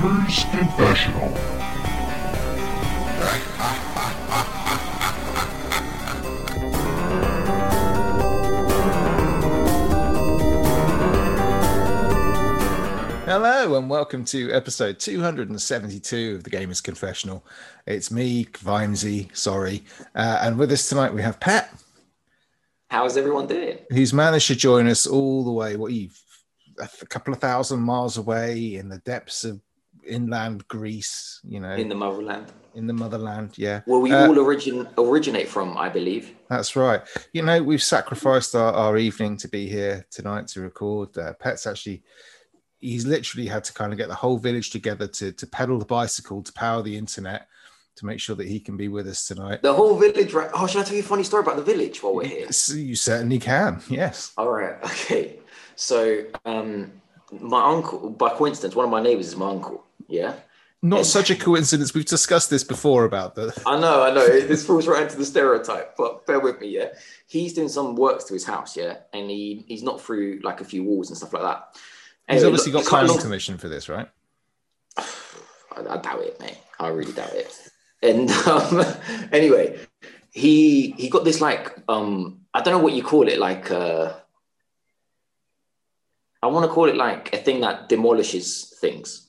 Gamer's Confessional. Hello and welcome to episode 272 of the Gamers Confessional. It's me, Vimesy, sorry. Uh, and with us tonight we have Pat, How's everyone doing? who's managed to join us all the way, what, you a couple of thousand miles away in the depths of inland Greece, you know, In the motherland, in the motherland. Yeah, where we Uh, all origin originate from, I believe. that's right. You know, we've sacrificed our, our evening to be here tonight to record. Uh, Pet's actually, he's literally had to kind of get the whole village together to, to pedal the bicycle, to power the internet, to make sure that he can be with us tonight. The whole village, right? Oh, should I tell you a funny story about the village while we're here? Yes, you certainly can. Yes. All right, okay. So, um, my uncle, by coincidence, one of my neighbors is my uncle. Yeah, Not such a coincidence. We've discussed this before about the. I know, I know. This falls right into the stereotype, but bear with me. Yeah, he's doing some works to his house. Yeah, and he he's not through like a few walls and stuff like that. He's obviously look, got it's quite a planning long- permission for this, right? I, I doubt it, mate. I really doubt it. And um, anyway, he he got this like um I don't know what you call it, like uh I want to call it like a thing that demolishes things.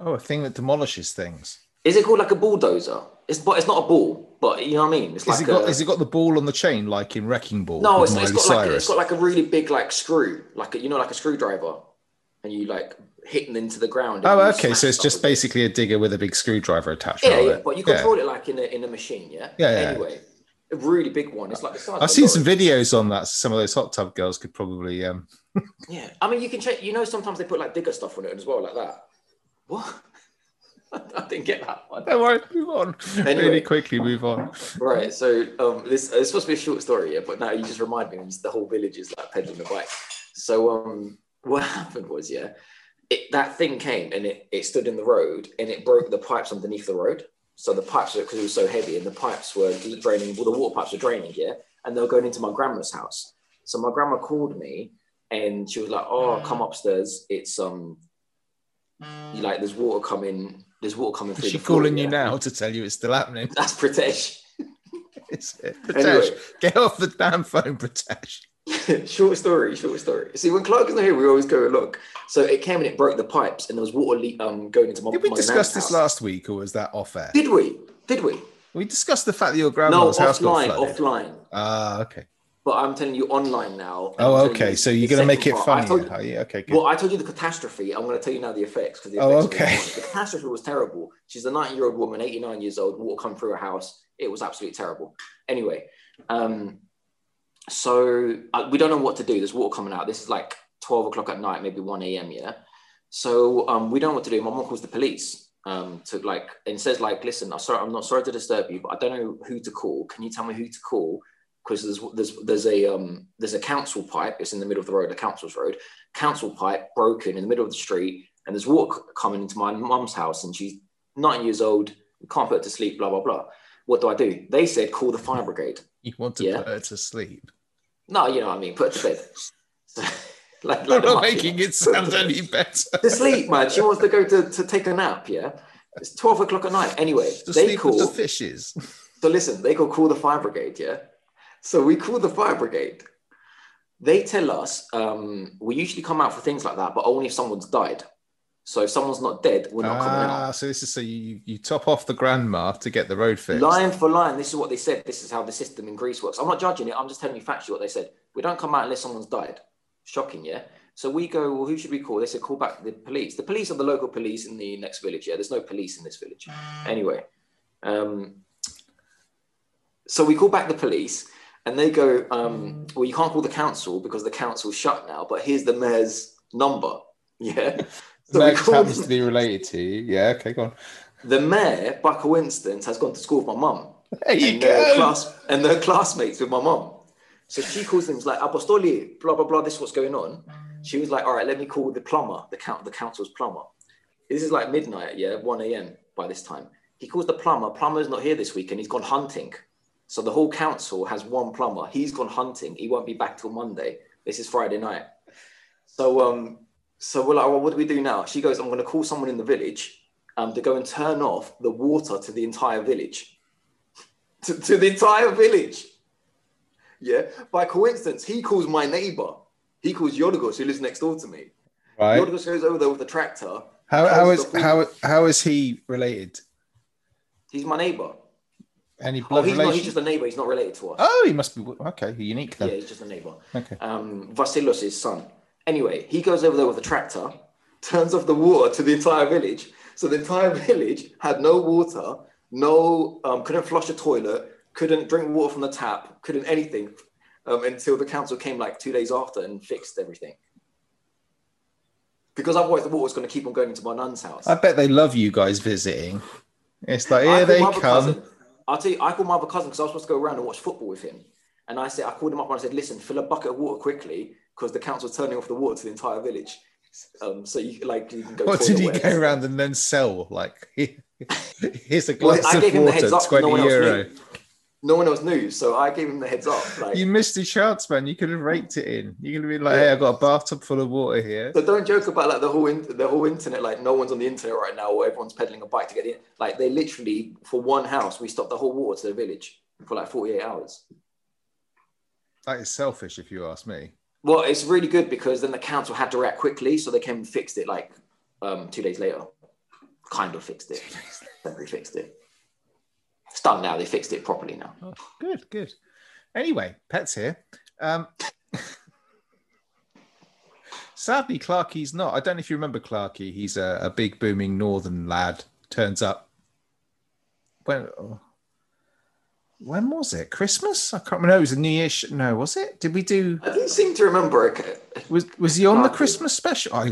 Oh, a thing that demolishes things. Is it called like a bulldozer? It's but it's not a ball, but you know what I mean. It's like it got? a, Has it got the ball on the chain like in Wrecking Ball? no, it's, it's got like a, it's got like a really big like screw, like a, you know, like a screwdriver, and you like hitting into the ground. Oh, okay. So it's just it. basically a digger with a big screwdriver attached. Yeah, yeah, but you control it like in a in a machine, yeah. Yeah, yeah. Anyway, a really big one. It's like the size. I've seen some videos on that. Some of those hot tub girls could probably. Um, Yeah, I mean, you can check. You know, sometimes they put like digger stuff on it as well, like that. What? I didn't get that one. don't worry, move on. Really quickly, move on. Right. So um, this it's supposed to be a short story, yeah, but now you just remind me the whole village is like pedaling the bike. So um, what happened was, yeah, it, that thing came and it, it stood in the road and it broke the pipes underneath the road. So the pipes were because it was so heavy and the pipes were draining. Well, the water pipes were draining, yeah, and they were going into my grandma's house. So my grandma called me and she was like, "Oh, come upstairs. It's um, you like there's water coming. There's water coming through." Is she the floor, calling you yeah." now to tell you it's still happening? That's Pritesh. It's it. Anyway. Get off the damn phone, Pritesh. short story, short story. See, when Clark is not here, we always go and look. So it came and it broke the pipes, and there was water le- um, going into my. Did we my discuss this house. last week, or was that off air? Did we? Did we? We discussed the fact that your No, grandma's house got offline, flooded. offline. Ah, okay. But I'm telling you online now. Oh, okay. So you're going to make it part. Funny, you- you? Okay, good. Well, I told you the catastrophe. I'm going to tell you now the effects because the Oh, okay. The catastrophe was terrible. She's a 90 year old woman, 89 years old, water come through her house. It was absolutely terrible. Anyway, um, so uh, we don't know what to do. There's water coming out. This is like 12 o'clock at night, maybe 1 a.m. Yeah. So um, we don't know what to do. My mom calls the police um, to like and says like, listen, I'm sorry, I'm not sorry to disturb you, but I don't know who to call. Can you tell me who to call? Because there's there's there's a um, there's a council pipe. It's in the middle of the road, the council's road. Council pipe broken in the middle of the street, and there's water coming into my mum's house, and she's nine years old. Can't put her to sleep. Blah blah blah. What do I do? They said call the fire brigade. you want to yeah. put her to sleep. No, you know what I mean. Put her to bed. So, like, like not making it sound any better. to sleep, man. She wants to go to, to take a nap. Yeah, it's twelve o'clock at night. Anyway, To they call. the fishes. So listen, they go call the fire brigade. Yeah, so we call the fire brigade. They tell us um, we usually come out for things like that, but only if someone's died. So if someone's not dead, we're not coming out. Ah, so this is so you you top off the grandma to get the road fixed. Line for line, this is what they said. This is how the system in Greece works. I'm not judging it. I'm just telling you factually what they said. We don't come out unless someone's died. Shocking, yeah. So we go. Well, who should we call? They said call back the police. The police are the local police in the next village. Yeah, there's no police in this village. Anyway, um, so we call back the police, and they go. Um, well, you can't call the council because the council's shut now. But here's the mayor's number. Yeah. So Meg happens them- to be related to you. Yeah, okay, go on. the mayor, by coincidence, has gone to school with my mum There you and go. class and they're classmates with my mum. So she calls them like Apostoli, blah blah blah. This is what's going on. She was like, all right, let me call the plumber, the count, the council's plumber. This is like midnight, yeah, one a.m. by this time. He calls the plumber. Plumber's not here this week, and he's gone hunting. So the whole council has one plumber. He's gone hunting. He won't be back till Monday. This is Friday night. So um, So we're like, well, what do we do now? She goes, I'm going to call someone in the village um, to go and turn off the water to the entire village. to, to the entire village. Yeah. By coincidence, he calls my neighbor. He calls Yorgos, who lives next door to me. Right. Yorgos goes over there with the tractor. How, how the how how is he related? He's my neighbor. Any Oh, blood he's not. relation? He's just a neighbor. He's not related to us. Oh, he must be okay. Unique then. Yeah, he's just a neighbor. Okay. Um, Vasilos, his son. Anyway, he goes over there with a tractor, turns off the water to the entire village. So the entire village had no water, no, um, couldn't flush a toilet, couldn't drink water from the tap, couldn't anything um, until the council came like two days after and fixed everything. Because otherwise, the water was going to keep on going into my nun's house. I bet they love you guys visiting. It's like here they come. cousin- I'll tell you, I called my other cousin because I was supposed to go around and watch football with him. And I said, I called him up and I said, listen, fill a bucket of water quickly because the council's turning off the water to the entire village. Um, so you like you can go. What did he go around and then sell? Like here's a Well, glass I of gave him the water, heads up, no twenty one else euro. knew. No one else knew, so I gave him the heads up. Like, You missed a chance, man. You could have raked it in. You could have been like, Yeah. "Hey, I got a bathtub full of water here." so don't joke about like the whole in- the whole internet. Like no one's on the internet right now, or everyone's peddling a bike to get in. Like they literally for one house, we stopped the whole water to the village for like forty eight hours. That is selfish, if you ask me. Well, it's really good because then the council had to react quickly, so they came and fixed it like um, two days later. Kind of fixed it. Temporarily fixed it. It's done now. They fixed it properly now. Oh, good, good. Anyway, pets here. Um, sadly, Clarky's not. I don't know if you remember Clarky. He's a, a big, booming northern lad. Turns up. When? oh, when was it? Christmas? I can't remember. No, it was a New Year's. No, was it? Did we do? I didn't seem to remember. I can't Was was he on the Christmas special? I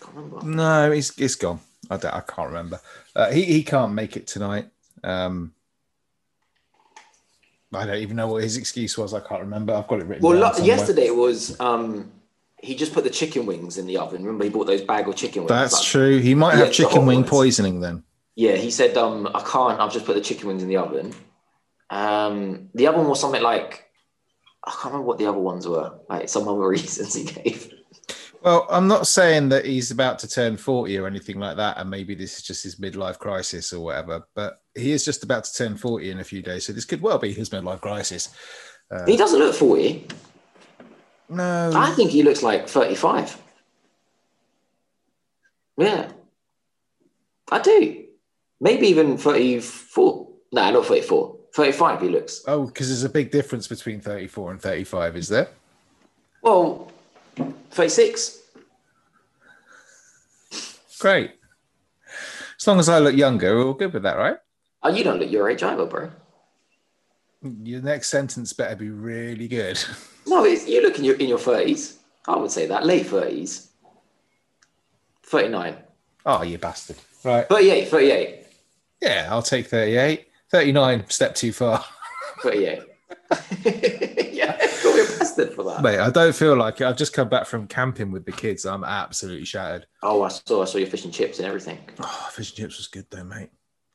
can't remember. no, he's he's gone. I, don't, I can't remember. Uh, he he can't make it tonight. Um, I don't even know what his excuse was. I can't remember. I've got it written. Well, down lo- somewhere. yesterday was um, he just put the chicken wings in the oven. Remember, he bought those bag of chicken wings. That's Like, true. He might have chicken wing ones. poisoning then. Yeah, he said, um, I can't. I've just put the chicken wings in the oven. Um, the other one was something like I can't remember what the other ones were. Like some other reasons he gave. Well, I'm not saying that he's about to turn 40 or anything like that, and maybe this is just his midlife crisis or whatever. But he is just about to turn 40 in a few days, so this could well be his midlife crisis. He doesn't look forty. No, I think he looks like thirty-five. Yeah, I do. Maybe even thirty-four. No, not thirty-four. Thirty-five. He looks. oh, because there's a big difference between 34 and 35, is there? Well, thirty-six. Great. As long as I look younger, we're all good with that, right? Oh, you don't look your age either, bro. Your next sentence better be really good. No, it's, you look in your in your thirties. I would say that late thirties. 39. Oh, you bastard. Right. 38, 38, Yeah, I'll take 38. 39, step too far. 38. yeah, call me a bastard for that. Mate, I don't feel like it. I've just come back from camping with the kids. I'm absolutely shattered. Oh, I saw, I saw your fish and chips and everything. Oh, fish and chips was good though, mate.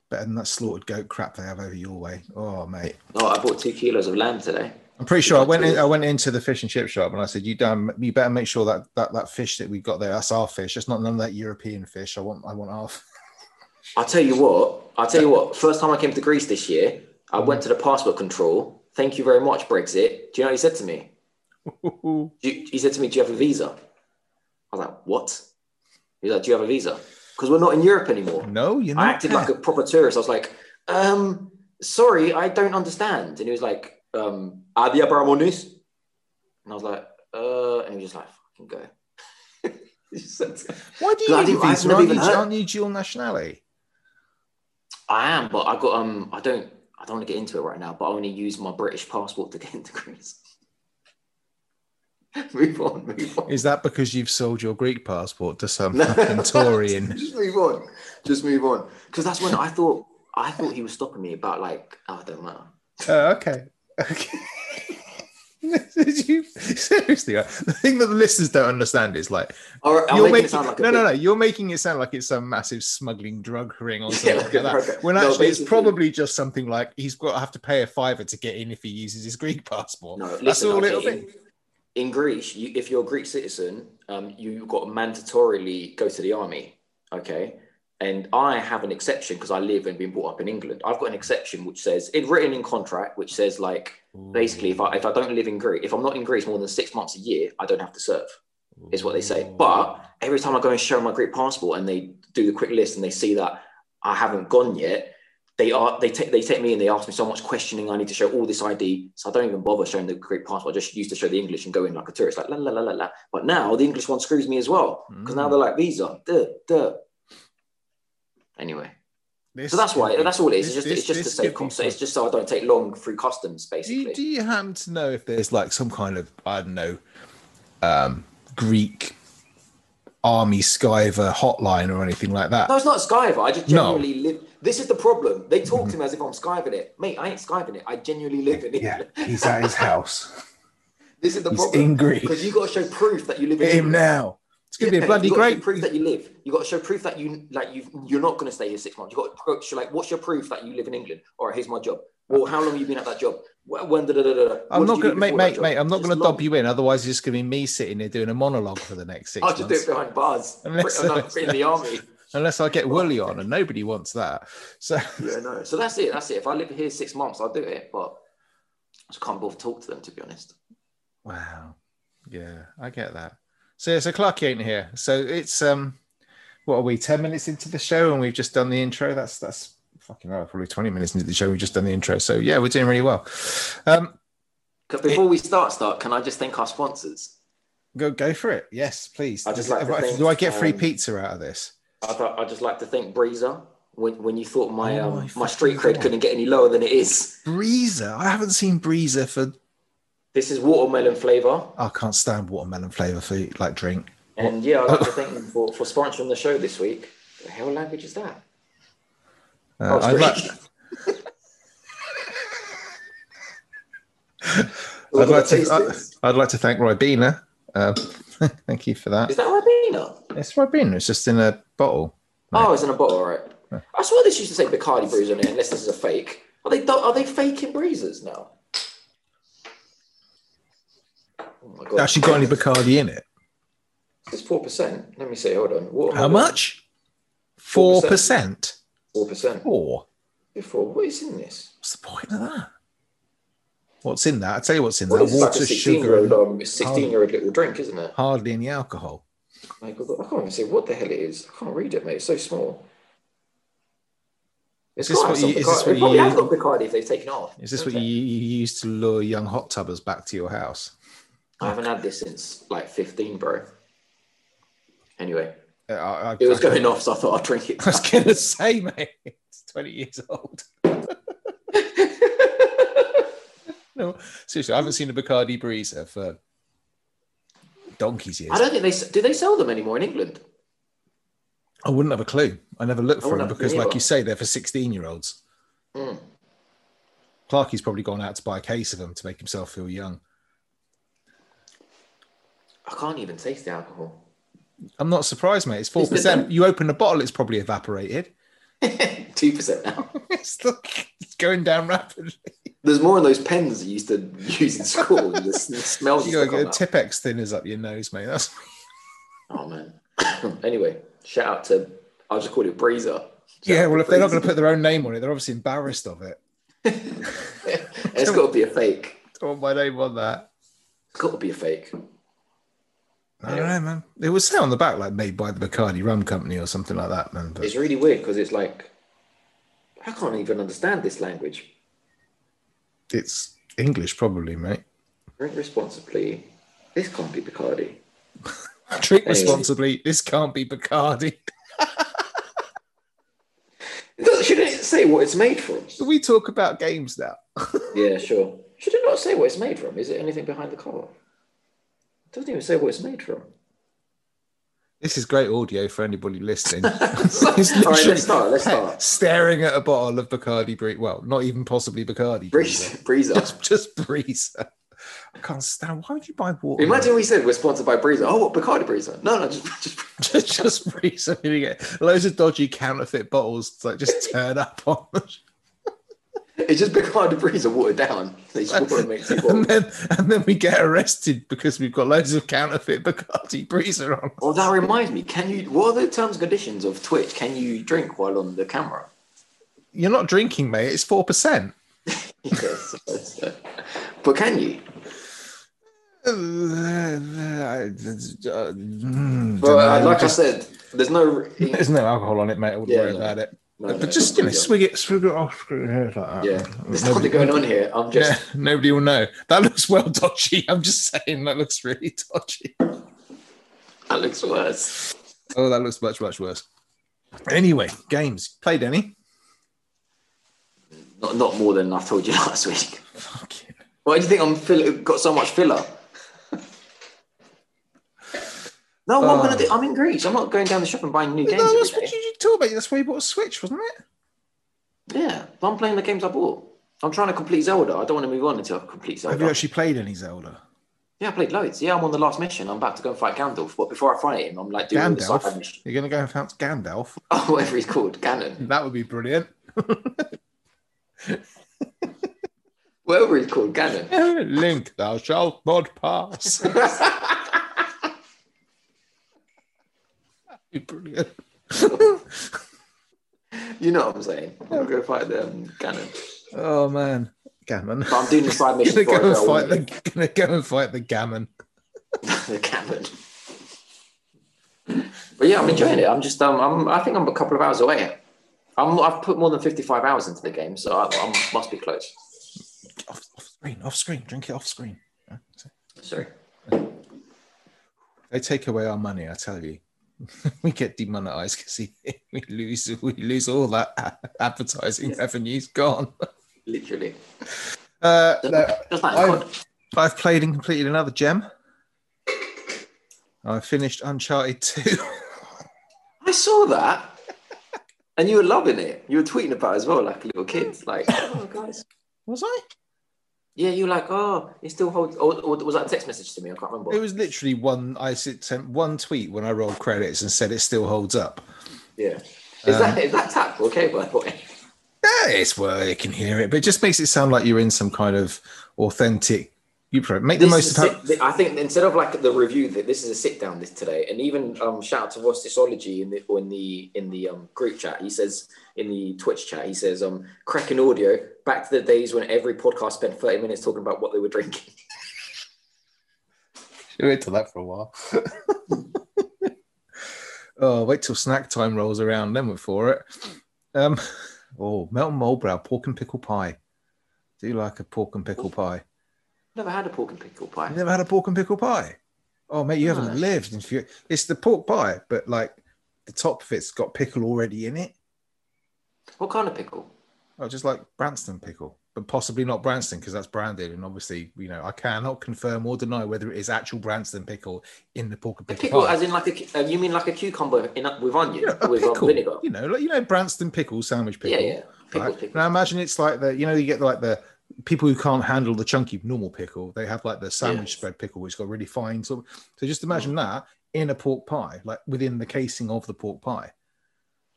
Better than that slaughtered goat crap they have over your way. Oh, mate. Oh, I bought two kilos of lamb today. I'm pretty sure I went in, I went into the fish and chip shop and I said, "You done? You better make sure that that, that fish that we got there, that's our fish. It's not none of that European fish. I want I want our." I'll tell you what. I'll tell you what. First time I came to Greece this year, I went to the passport control. Thank you very much, Brexit. Do you know what he said to me? You- He said to me, "Do you have a visa?" I was like, "What?" He's like, "Do you have a visa?" Because we're not in Europe anymore. no, you're I not. acted like a proper tourist. I was like, um, sorry, I don't understand. And he was like, um, Adia Bramonis. And I was like, uh, and he was just like, fucking go. He said- Why do you need a visa? Aren't you, aren't you dual nationality? I am, but I got um, I don't, I don't want to get into it right now. But I only use my British passport to get into Greece. move on, move on. Is that because you've sold your Greek passport to some No. Taurian? Just move on. Just move on. Because that's when I thought, I thought he was stopping me about like, oh, it don't matter. Oh, okay. Okay. Did you seriously? The thing that the listeners don't understand is like you're making making like no, no, no. You're making it sound like it's some massive smuggling drug ring or Yeah, something like like, that. drug- When no, actually, it's probably just something like he's got to have to pay a fiver to get in if he uses his Greek passport. No, That's listen, all it'll be. In. Greece, you, if you're a Greek citizen, um, you've got to mandatorily go to the army. Okay. And I have an exception because I live and been brought up in England. I've got an exception which says it's written in contract, which says like basically if I if I don't live in Greece, if I'm not in Greece more than six months a year, I don't have to serve. Is what they say. But every time I go and show my Greek passport and they do the quick list and they see that I haven't gone yet, they are they take they take me and they ask me so much questioning. I need to show all this ID, so I don't even bother showing the Greek passport. I just used to show the English and go in like a tourist, like la la la la la. But now the English one screws me as well because now they're like visa, duh duh. Anyway, This so that's why be- that's all it is. this- It's just this- it's just to save costs. It's just so I don't take long through customs, Do basically. you, do you happen to know if there's like some kind of I don't know um, Greek army Skyver hotline or anything like that? No, it's not Skyver. I just No. live. This is the problem. They talk to me mm-hmm. as if I'm skiving it. Mate, I ain't skiving it. I genuinely live in it. Yeah, he's at his house. This is the He's problem. in Greece. Because you've got to show proof that you live in him England. now. It's going to be a bloody great. proof that you live. You got to show proof that you like you you're not going to stay here six months. You got to show like what's your proof that you live in England? All right, here's my job. Well, how long have you been at that job? When da, da, da, da. I'm not going to, do mate, mate, mate. I'm not Just to long. dob you in. Otherwise, it's just going to be me sitting here doing a monologue for the next 6 I'll just do it behind bars. Unless, in the army. Unless I get Woolly on, and nobody wants that. So Yeah, no. So that's it. That's it. If I live here six months, I'll do it. But I just can't bother to talk to them, to be honest. Wow. Yeah, I get that. So yeah, so Clarky ain't here. So it's um what are we, ten minutes into the show and we've just done the intro. That's that's fucking hell, probably 20 minutes into the show, we've just done the intro. So yeah, we're doing really well. Um Before we start, start, can I just thank our sponsors? go go for it. Yes, please. I'd just like it- to thank, do I get free um, pizza out of this? I'd, I'd just like to thank Breezer. When, when you thought my Oh, um, my street cred couldn't get any lower than it is, Breezer. I haven't seen Breezer for this is watermelon flavor. I can't stand watermelon flavour for like drink. And yeah, I'd like to thank them for, for sponsoring the show this week. The hell language is that? Uh, Oh, I'd, like, I'd, like to, I, I'd like to thank Ribena. Uh, thank you for that. Is that Ribena? It's Ribena. It's just in a bottle. Oh, it's in a bottle, right. I swear this used to say Bacardi Breeze on it, unless this is a fake. Are they are they faking breezers now? Oh my god! Actually, got any Bacardi in it? It's four percent. Let me see. Hold on. How much? Four percent. Four percent. Four. Before what is in this? What's the point of that? What's in that? I'll tell you what's in Well, that. this is like a Water, sixteen-year-old, sugar, um, sixteen-year-old little drink, isn't it? hardly any alcohol. Like, I can't even see what the hell it is. I can't read it, mate. It's so small. It's Is this what you- is this what you- has got Bacardi if they've taken off. Is this what you, you use to lure young hot tubbers back to your house? I haven't had this since like 15, bro. Anyway, Uh, I, I, it was I- going off, so I thought I'd drink it. I was going to say, mate, it's 20 years old. No, seriously, I haven't seen a Bacardi Breezer for donkey's years. I don't think they do. They sell them anymore in England. I wouldn't have a clue. I never looked I for them because, like you say, they're for 16 year olds. Mm. Clarky's probably gone out to buy a case of them to make himself feel young. I can't even taste the alcohol. I'm not surprised, mate. It's 4%. You open the bottle, it's probably evaporated. Two percent now. It's, like, it's going down rapidly. There's more in those pens you used to use in school. the, the smells You used gotta to get come. Tipp-Ex thinners up your nose, mate. That's Oh man. anyway, shout out to I'll just call it Breezer. Shout yeah. Well, if they're not going to put their own name on it, they're obviously embarrassed of it. it's got to be a fake. Don't oh, want my name on that. It's got to be a fake. I don't know, man. It was say on the back like made by the Bacardi Rum Company or something like that, man. But It's really weird because it's like I can't even understand this language. it's English, probably, mate. Drink responsibly. This can't be Bacardi. Drink Anyway. responsibly. This can't be Bacardi. Shouldn't it say what it's made from? Can we talk about games now? Yeah, sure. Should it not say what it's made from? Is it anything behind the cover? Doesn't even say what it's made from. This is great audio for anybody listening. All right, let's start. Let's start. Staring at a bottle of Bacardi Breezer. Well, not even possibly Bacardi Breezer. Breezer. Just, just Breezer. I can't stand. Why would you buy water? Imagine we said we're sponsored by Breezer. Oh, what Bacardi Breezer? No, no, just, just just, just Breezer. You get loads of dodgy counterfeit bottles like just turn up on. It's just Bacardi Breeze are watered down. They just want to make two and bottles. then and then we get arrested because we've got loads of counterfeit Bacardi Breezer on. Well, that reminds me. Can you? What are the terms and conditions of Twitch? Can you drink while on the camera? You're not drinking, mate. It's four percent. Yes. but can you? Uh, uh, uh, well, uh, like I said, there's no. there's no alcohol on it, mate. I wouldn't Yeah, worry no. about it. No, but just you know, yeah. swig it, swig it off, screw it like that. Yeah, there's Nobody- nothing going on here. I'm just. Yeah, nobody will know. That looks well dodgy. I'm just saying that looks really dodgy. That looks worse. Oh, that looks much, much worse. Anyway, games. Played any? Not, not more than I told you last week. Fuck you. Why do you think I'm fill- got so much filler? No, what I'm gonna ah. do? I'm in Greece. I'm not going down the shop and buying new No, games. that's what you talk about. That's why you bought a Switch, wasn't it? Yeah, I'm playing the games I bought. I'm trying to complete Zelda. I don't want to move on until I complete Zelda. Have you actually played any Zelda? Yeah, I played loads. Yeah, I'm on the last mission. I'm about to go and fight Gandalf. But before I fight him, I'm like doing all the side Gandalf? mission. You're going to go and find Gandalf? Oh, whatever he's called, Ganon. That would be brilliant. Whatever he's called, Ganon. Link, thou shalt not pass. That'd be brilliant. You know what I'm saying? To go fight um, Ganon. Oh man, gammon. But I'm doing the side mission Gonna go and fight the. Gonna go and fight the gammon. the Ganon. But yeah, I'm enjoying it. I'm just, um, I'm, I think I'm a couple of hours away. I'm, I've put more than 55 hours into the game, so I, I must be close. Off, off screen, off screen. Drink it off screen. Sorry. They take away our money. I tell you, we get demonetized because we lose. We lose all that advertising revenue's gone. Literally. Uh, no, I've- I've played and completed another gem. I finished Uncharted 2. I saw that. And you were loving it. You were tweeting about it as well, like a little kid. Like, oh, guys. Was I? Yeah, you were like, oh, it still holds. Or, or was that a text message to me? I can't remember. It was literally one. I sent sent one tweet when I rolled credits and said it still holds up. yeah. Is Um, that is that tap okay, by the way? Yeah, it's where you can hear it, but it just makes it sound like you're in some kind of authentic. You pro make the This most of how, I think instead of like the review, that this is a sit down this today, and even um, shout out to Ross Disology in the in the in the um, group chat. He says in the Twitch chat, he says, um, cracking audio. Back to the days when every podcast spent thirty minutes talking about what they were drinking. Should wait till that for a while. oh, wait till snack time rolls around, then we're for it. Um, oh, Melton Mowbray, pork and pickle pie. Do you like a pork and pickle pie? Never had a pork and pickle pie. Never had a pork and pickle pie? Oh, mate, you haven't lived. If you, it's the pork pie, but like the top of it's got pickle already in it. What kind of pickle? Oh, just like Branston pickle, but possibly not Branston because that's branded. And obviously, you know, I cannot confirm or deny whether it is actual Branston pickle in the pork and A pickle, pickle, pie. as in like a, uh, you mean like a cucumber in with onion, Yeah, a with um, pickle. vinegar? You know, like you know Branston pickle, sandwich pickle. Yeah, yeah. Pickle, right? pickle. Now imagine it's like the you know you get like the people who can't handle the chunky normal pickle. They have like the sandwich Yeah. spread pickle, which got really fine. So, so just imagine mm. that in a pork pie, like within the casing of the pork pie.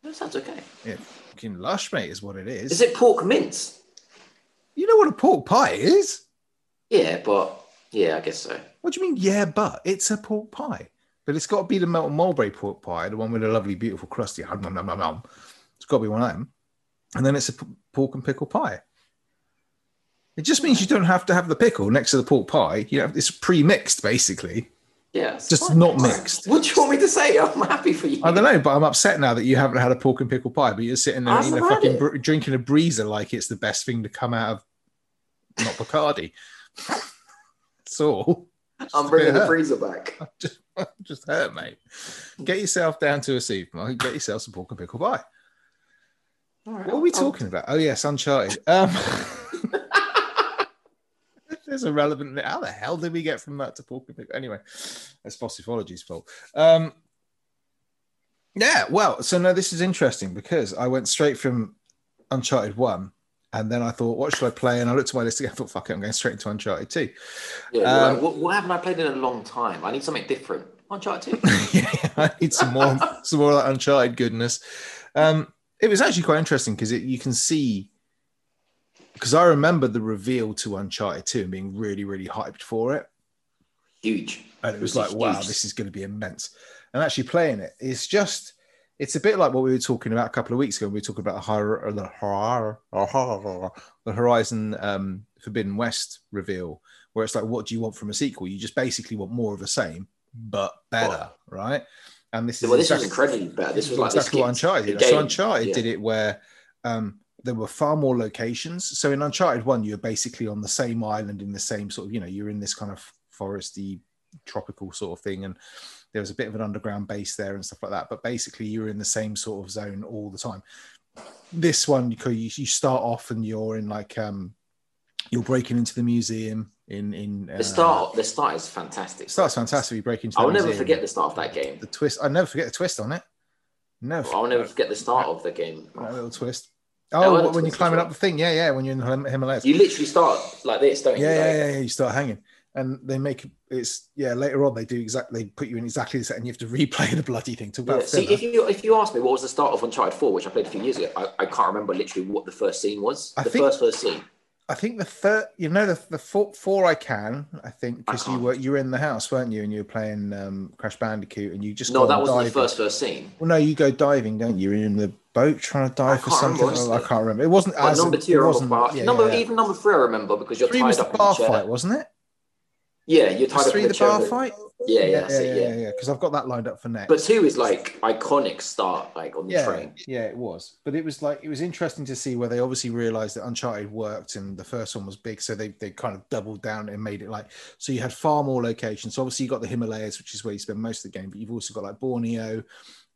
That sounds okay. Yeah, fucking lush, mate, is what it is. Is it pork mince? You know what a pork pie is? Yeah, but yeah, I guess so. What do you mean? Yeah, but it's a pork pie. But it's got to be the Melton Mowbray pork pie, the one with the lovely, beautiful crusty. It's got to be one of them. And then it's a pork and pickle pie. It just means you don't have to have the pickle next to the pork pie. You know, it's pre-mixed basically. Yeah, Just fine. not mixed. What do you want me to say? I'm happy for you. I don't know, but I'm upset now that you haven't had a pork and pickle pie, but you're sitting there, know, had fucking br- drinking a breezer like it's the best thing to come out of not Bacardi. That's all. I'm bringing the freezer back. just, just hurt, mate. Get yourself down to a supermarket, get yourself some pork and pickle pie. All right, What are we I'll- talking about? Oh yes, Uncharted. Um, there's a relevant. How the hell did we get from that to pork and pickle? Anyway, that's Fossifology's fault. Um, yeah, well, so no, this is interesting because I went straight from Uncharted One, and then I thought, what should I play? And I looked at my list again. I thought, fuck it, I'm going straight into Uncharted Two. Yeah, Um, what, what haven't I played in a long time? I need something different. Uncharted 2. yeah, I need some more, some more of that Uncharted goodness. Um, it was actually quite interesting because you can see because I remember the reveal to Uncharted 2 and being really, really hyped for it. Huge. And it was like, wow, this is going to be immense. And actually playing it, it is just, it's a bit like what we were talking about a couple of weeks ago. We were talking about the, horror, the Horizon um, Forbidden West reveal, where it's like, what do you want from a sequel? You just basically want more of the same, but better, right? And this is well, this exactly, was incredibly better. This was like exactly what Uncharted did. So Uncharted yeah. did it where um, there were far more locations. So in Uncharted One, you're basically on the same island in the same sort of, you know, you're in this kind of foresty, tropical sort of thing, and there was a bit of an underground base there and stuff like that. But basically, you're in the same sort of zone all the time. This one, you you start off and you're in like um, you're breaking into the museum in in uh, the start. The start is fantastic. Start's fantastic. You break into. I'll never forget the start of that game. The twist. I never forget the twist on it. No, I'll never forget the start of the game. That little twist. Oh, when you're climbing up the thing, yeah, yeah. When you're in the Himalayas, you literally start like this, don't yeah, you? Yeah, yeah, yeah. You start hanging, and they make it's yeah. Later on, they do exactly. They put you in exactly the set, and you have to replay the bloody thing. Talk about yeah. see if you if you ask me what was the start of Uncharted Four, which I played a few years ago, I, I can't remember literally what the first scene was. I the think, first first scene. I think the third, you know, the, the four, four I can, I think, because you were you were in the house, weren't you? And you were playing um, Crash Bandicoot, and you just no, that was the first first scene. Well, no, you go diving, don't you? You're in the boat trying to dive for something. Remember, I can't remember. It wasn't as number two. It wasn't, yeah, number yeah. even number three. I remember because you're three tied was the bar fight, wasn't it? Yeah, you're tied was up three in the, the bar fight. Yeah, yeah, yeah, yeah, yeah. Because I've got that lined up for next. But two is like iconic start, like on the yeah, train. Yeah, it was. But it was like it was interesting to see where they obviously realized that Uncharted worked and the first one was big, so they they kind of doubled down and made it like so you had far more locations. So obviously you got the Himalayas, which is where you spend most of the game, but you've also got like Borneo.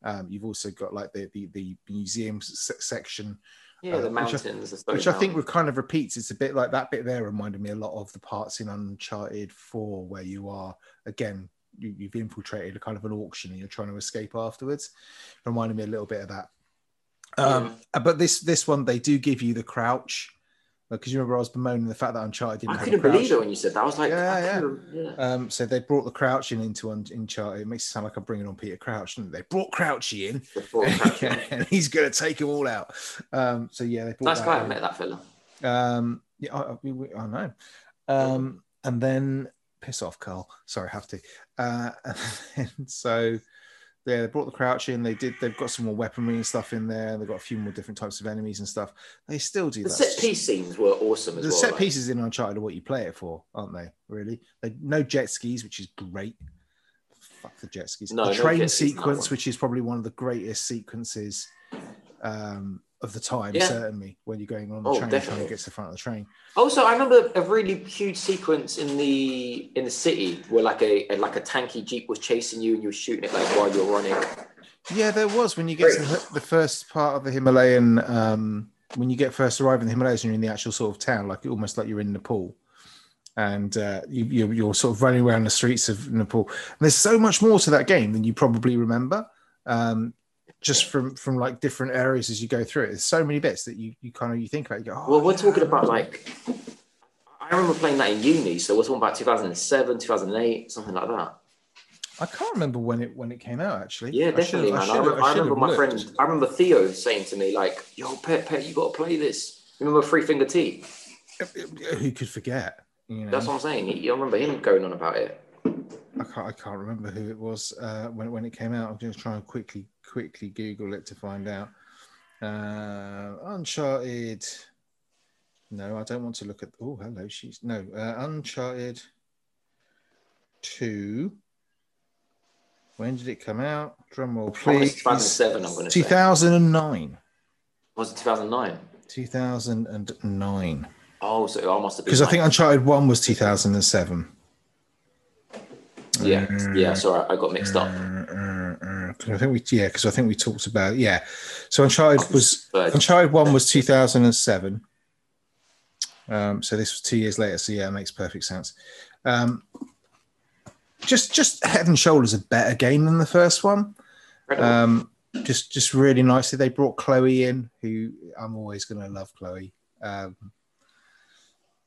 Um, you've also got like the the, the museum section yeah, the mountains. Which, I, which I, think we've kind of repeats. It's a bit like that bit there reminded me a lot of the parts in Uncharted 4 where you are, again, you, have infiltrated a kind of an auction and you're trying to escape afterwards. reminded me a little bit of that. Um, yeah. But this this one, they do give you the crouch because you remember I was bemoaning the fact that Uncharted didn't. I couldn't believe it when you said that. I was like, yeah, yeah. yeah. Um, so they brought the crouching into Uncharted. It makes it sound like I'm bringing on Peter Crouch, didn't they? they brought Crouchy in, and he's going to take them all out. Um, so yeah, they brought nice guy. I met that fella. Um, yeah, I, I, I know. Um, and then piss off, Carl. Sorry, I have to. Uh, and so yeah, they brought the crouch in. They did. They've got some more weaponry and stuff in there. They've got a few more different types of enemies and stuff. They still do the that. set piece scenes were awesome. the well, set pieces in Uncharted are what you play it for, aren't they? Really? They no jet skis, which is great. Fuck the jet skis. No, the train no sequence, which is probably one of the greatest sequences um, of the time, yeah. certainly when you're going on the oh, train definitely. trying to get to the front of the train. Also, I remember a really huge sequence in the in the city where like a, a like a tanky jeep was chasing you and you were shooting it like while you're running. Yeah, there was when you get Great. to the, the, first part of the Himalayan. Um, when you get first arrive in the Himalayas, and you're in the actual sort of town, like almost like you're in Nepal, and uh, you, you're, sort of running around the streets of Nepal. And there's so much more to that game than you probably remember. Um, just from from like different areas as you go through it. There's so many bits that you you kind of you think about. You go, oh, well, we're talking about like I remember playing that in uni, so we're talking about 2007, 2008, something like that. I can't remember when it when it came out actually. Yeah, definitely, I man. I, I, remember, I remember my looked. friend. I remember Theo saying to me like, "Yo, pet, pet, you got to play this." Remember Three Finger Tea? Who could forget? You know? That's what I'm saying. You remember him going on about it. I can't. I can't remember who it was uh, when when it came out. I'm just trying to quickly quickly Google it to find out. Uh, Uncharted. No, I don't want to look at. Oh, hello. She's no uh, Uncharted Two. When did it come out? Drum roll, please. 2007. I'm going to 2009. Was it 2009? 2009. Oh, so I must have because I think Uncharted One was 2007. Yeah, uh, yeah. Sorry, I got mixed up. Uh, uh, I think we yeah, because I think we talked about yeah. So Uncharted was Uncharted One was 2007. Um, so this was two years later. So yeah, it makes perfect sense. Um, just just head and shoulders a better game than the first one. Um, just just really nicely. They brought Chloe in, who I'm always going to love Chloe. Um,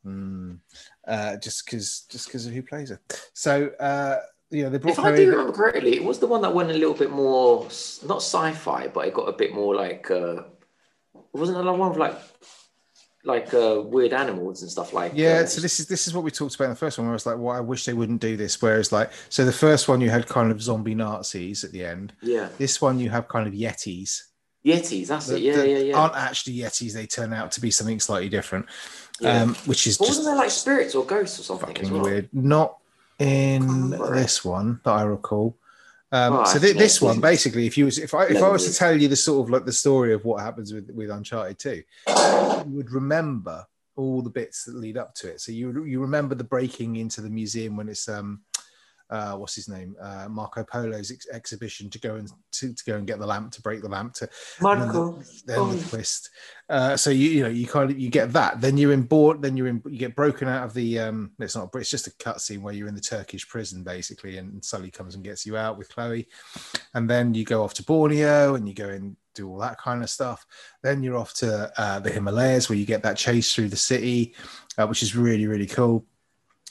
mm, uh, just because just because of who plays her. So uh, you know, they brought. If I do remember correctly, it was the one that went a little bit more not sci-fi, but it got a bit more like. Uh, wasn't another one of like like uh, weird animals and stuff like. Yeah, uh, so this is this is what we talked about in the first one. Where I was like, well, I wish they wouldn't do this. Whereas, like, so the first one you had kind of zombie Nazis at the end. yeah, This one you have kind of Yetis. Yetis. That's that- it. Yeah, yeah, yeah. Aren't actually Yetis. They turn out to be something slightly different, Yeah. um, which is But just wasn't there like spirits or ghosts or something as fucking well? weird. Not in this one that I recall. Um, Oh, so see. this one, basically, if you was, if I if I was to tell you the sort of like the story of what happens with with Uncharted Two, you would remember all the bits that lead up to it. So you you remember the breaking into the museum when it's um uh what's his name uh Marco Polo's ex- exhibition to go and to, to go and get the lamp to break the lamp to Marco. then Oh. the twist. Uh, so you you know you kind of you get that. Then you're in board. Then you're in. You get broken out of the. Um, it's not. It's just a cutscene where you're in the Turkish prison basically, and Sully comes and gets you out with Chloe, and then you go off to Borneo and you go and do all that kind of stuff. Then you're off to uh, the Himalayas where you get that chase through the city, uh, which is really really cool.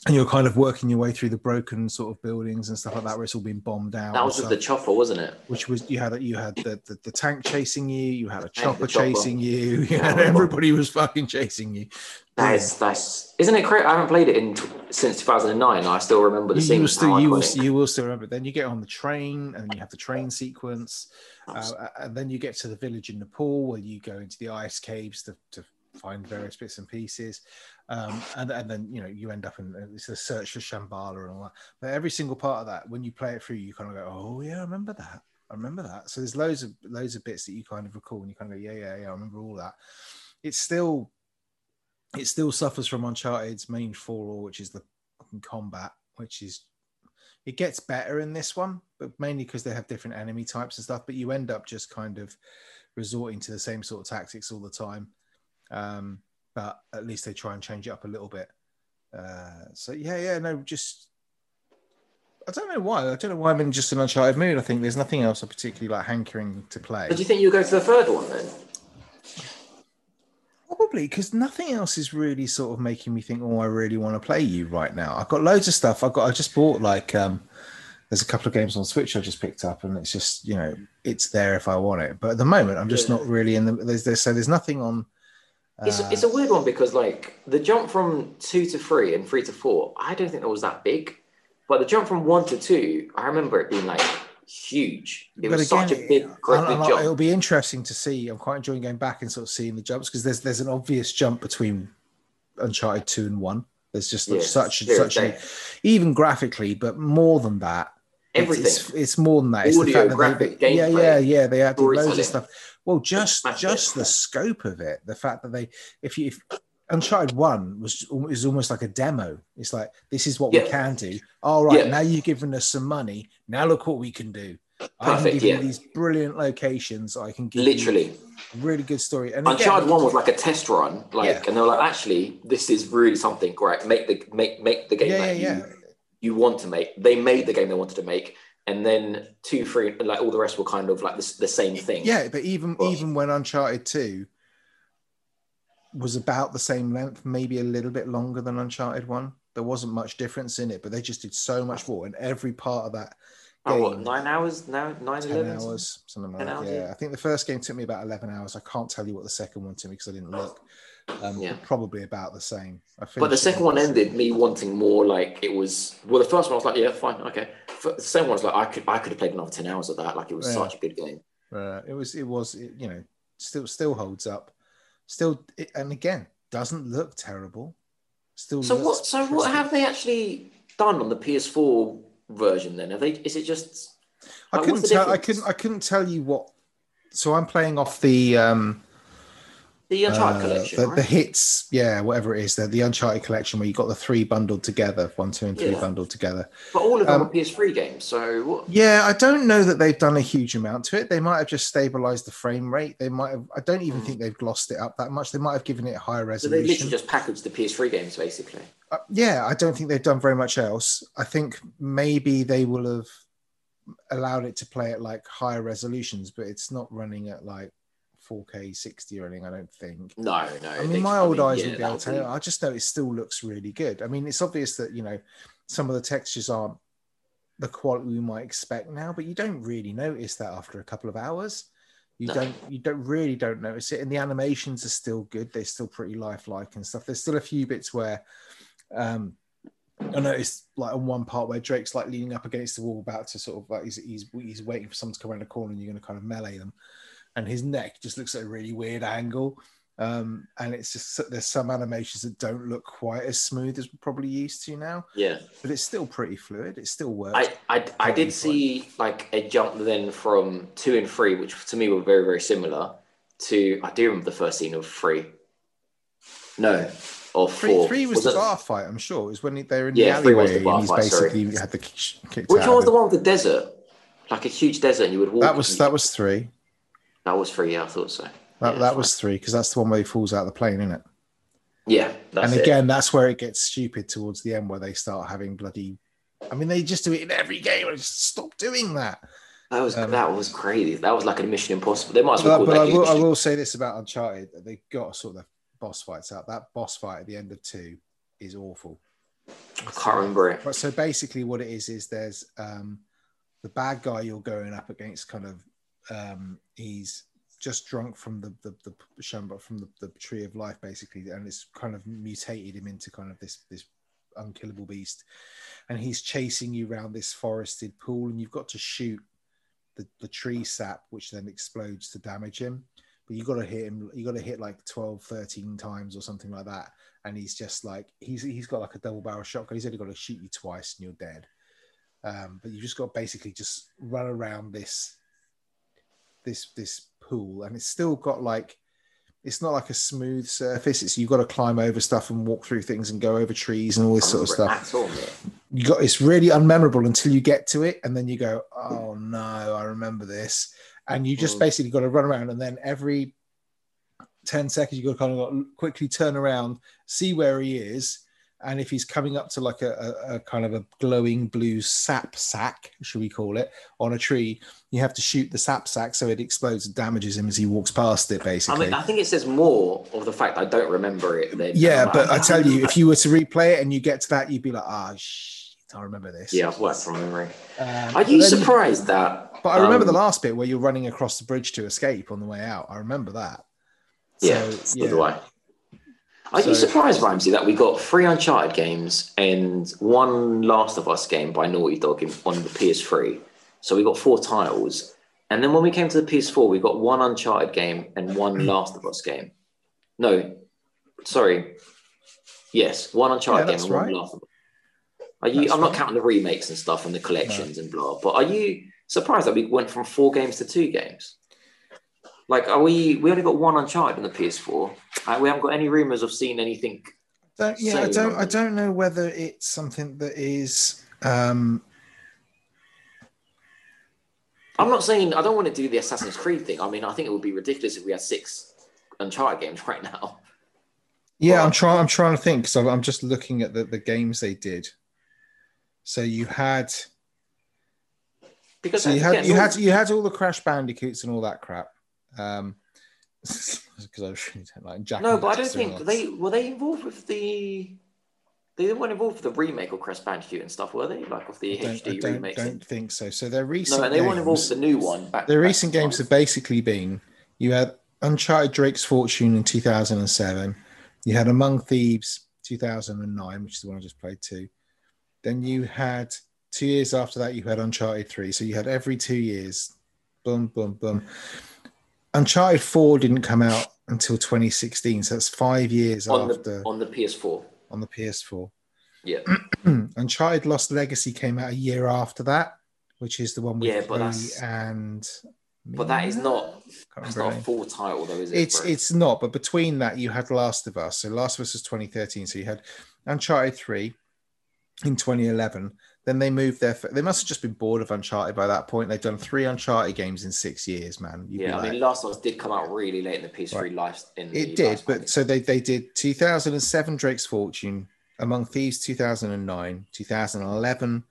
And you're kind of working your way through the broken sort of buildings and stuff like that, where it's all been bombed out. That was with stuff the chopper, wasn't it? which was you had you had the, the, the tank chasing you, you had a chopper chopper. chasing you, you Yeah, had everybody was fucking chasing you. That is that's isn't it crazy? I haven't played it in since 2009. I still remember the You, scene. you will still you will, you will still remember. Then you get on the train and you have the train sequence, uh, and then you get to the village in Nepal where you go into the ice caves to, to find various bits and pieces, um, and and then you know you end up in it's a search for Shambhala and all that. But every single part of that, when you play it through, you kind of go, oh yeah, I remember that. I remember that. So there's loads of loads of bits that you kind of recall, and you kind of go, yeah, yeah, yeah, I remember all that. It's still, it still suffers from Uncharted's main flaw, which is the combat, which is, it gets better in this one, but mainly because they have different enemy types and stuff. But you end up just kind of resorting to the same sort of tactics all the time. Um, but at least they try and change it up a little bit. Uh, so yeah, yeah, no, just I don't know why. I don't know why I'm in just an uncharted mood. I think there's nothing else I particularly like hankering to play. But do you think you'll go to the third one then? Probably because nothing else is really sort of making me think, oh, I really want to play you right now. I've got loads of stuff. I've got. I just bought like um, there's a couple of games on Switch I just picked up, and it's just you know it's there if I want it. But at the moment, I'm just Yeah. not really in the. There's, there's so there's nothing on. It's, uh, it's a weird one because like the jump from two to three and three to four, I don't think that was that big. But the jump from one to two, I remember it being like huge. It was again, such a big, great big jump. it'll be interesting to see. I'm quite enjoying going back and sort of seeing the jumps because there's there's an obvious jump between Uncharted two and one. There's just Yeah, such such a, even graphically, but more than that, Everything. It's, it's more than that. It's Audio, the fact that graphic, they, yeah, yeah, yeah. They added loads of stuff. Well, just just the scope of it, the fact that they, if you, if Uncharted One was is almost like a demo. It's like this is what we can do. All right, Yeah. now you've given us some money. Now look what we can do. I can Perfect, give yeah. you these brilliant locations. I can give Literally. really good story. And Uncharted again, one was like a test run, like, Yeah. and they were like, actually, this is really something great. Make the make make the game yeah, that yeah, you, yeah. You want to make. They made the game they wanted to make, and then two, three, like all the rest were kind of like the, the same thing. Yeah, but even Well- even when Uncharted Two was about the same length, maybe a little bit longer than Uncharted One, there wasn't much difference in it. But they just did so much more, and every part of that Oh, what, game, nine hours now? Nine, ten 11? hours, something like that. hours, yeah. yeah. I think the first game took me about eleven hours. I can't tell you what the second one took me because I didn't look. Um, Yeah. probably about the same. I think But the second one ended me wanting more. Like it was. Well, the first one I was like, yeah, fine, okay. The second one was like, I could, I could have played another ten hours of that. Like it was Yeah. such a good game. Uh, it was it was it, you know still still holds up, still it, and again doesn't look terrible. Still. So what? So what have they actually done on the PS4 version? Then have they? Is it just? I couldn't tell. I couldn't. I couldn't tell you what. So I'm playing off the um The Uncharted uh, collection, the, right? the hits, yeah, whatever it is, the, the Uncharted collection where you got the three bundled together, one, two, and three Yeah. bundled together. but all of them um, are PS3 games. So what? Yeah, I don't know that they've done a huge amount to it. They might have just stabilized the frame rate. They might have. I don't even Hmm. think they've glossed it up that much. They might have given it a higher resolution. So they literally just packaged the PS3 games, basically. Uh, yeah, I don't think they've done very much else. I think maybe they will have allowed it to play at like higher resolutions, but it's not running at like 4K 60 or anything. I don't think. No, no. I mean, my old mean, eyes yeah, would be able to tell. I just know it still looks really good. I mean, it's obvious that you know some of the textures aren't the quality we might expect now, but you don't really notice that after a couple of hours. You No. don't you don't really don't notice it, and the animations are still good. They're still pretty lifelike and stuff. There's still a few bits where um I noticed like on one part where Drake's like leaning up against the wall, about to sort of like he's he's, he's waiting for someone to come around the corner, and you're going to kind of melee them, and his neck just looks at a really weird angle. Um, and it's just there's some animations that don't look quite as smooth as we're probably used to now, Yeah. but it's still pretty fluid. It still works. I, I, I did see like a jump then from two and three, which to me were very, very similar to, I do remember the first scene of three. No, or Three, four. three was, Was the it- bar fight. I'm sure it was when they're in Yeah, the three was alleyway the bar and he's fight, sorry. basically had the kicked Which one was the one with the desert? Like a huge desert and you would walk. That was that was three. That was three, yeah, I thought so. That, Yeah, that fine. was three because that's the one where he falls out of the plane, isn't it? Yeah, that's and it. again, that's where it gets stupid towards the end, where they start having bloody. I mean, they just do it in every game. I just stop doing that. That was um, that was crazy. That was like a Mission Impossible. They might as well But, but I will, I will say this about Uncharted: that they got to sort of boss fights out. That boss fight at the end of two is awful. I can't remember it. But so basically, what it is is there's um, the bad guy you're going up against. Kind of, um, he's just drunk from the the, the shamba from the, the tree of life, basically, and it's kind of mutated him into kind of this this unkillable beast. And he's chasing you around this forested pool, and you've got to shoot the, the tree sap, which then explodes to damage him. But you got to hit him. You got to hit like 12, 13 times or something like that. And he's just like he's he's got like a double barrel shotgun. He's only got to shoot you twice and you're dead. Um, but you just got basically just run around this this this pool, and it's still got like it's not like a smooth surface. It's you've got to climb over stuff and walk through things and go over trees and all this sort of stuff all, you got it's really unmemorable until you get to it and then you go oh no i remember this and you just Mm. basically got to run around and then every 10 seconds you got to kind of quickly turn around see where he is and if he's coming up to like a, a, a kind of a glowing blue sap sack should we call it on a tree you have to shoot the sap sack so it explodes and damages him as he walks past it I basically mean, I think it says more of the fact I don't remember it than yeah I'm but i tell you if you were to replay it and you get to that you'd be like ah shit i remember this yeah, I've worked from memory. Um, Are you surprised that? But I remember um, the last bit where you're running across the bridge to escape on the way out. I remember that. Yeah, So, so do I. Are you So- surprised, Ramsey, that we got three Uncharted games and one Last of Us game by Naughty Dog in, on the PS3? So we got four titles. And then when we came to the PS4, we got one Uncharted game and one hmm. Last of Us game. No, sorry. Yes, one Uncharted Yeah, game and one right. Last of Us. Are you? That's I'm not counting the remakes and stuff and the collections and blah. But are you surprised that we went from four games to two games? Like, are we? We only got one Uncharted on the PS4. Uh, we haven't got any rumors of seeing anything. Don't, yeah, I don't. I don't know whether it's something that is. Um, I'm not saying I don't want to do the Assassin's Creed thing. I mean, I think it would be ridiculous if we had six Uncharted games right now. yeah, Well- I'm trying. I'm trying to think because I'm just looking at the, the games they did. So you had, Because so you had, you had, you had all the Crash Bandicoots and all that crap. Um, because I really don't like Jak. no, but I don't think all. they were they involved with the. They weren't involved with the remake of Crash Bandicoot and stuff, were they? Like of the I don't, I HD don't, don't think so. So their recent no, and they weren't involved games- with the new one. Back, Their back recent games have basically been you had Uncharted Drake's Fortune in 2007, you had Among Thieves 2009, which is the one I just played too. Then you had two years after that, you had Uncharted 3. So you had every two years, boom, boom, boom. Uncharted 4 didn't come out until 2016, so that's five years on after the on the PS4. on the PS4. Yeah, Uncharted Lost Legacy came out a year after that, which is the one with Yeah, but that's- and. but that is not that's not a full title though, is it? It's bro? it's not, but between that you had Last of Us. So Last of Us was 2013. So you had Uncharted 3 in 2011. Then they moved their. They must have just been bored of Uncharted by that point. They've done three Uncharted games in six years, man. You'd yeah. I like- mean, Last of Us did come out really late in the PS3 life. In the it did, life but so they they did 2007 Drake's Fortune, Among Thieves 2009, 2011,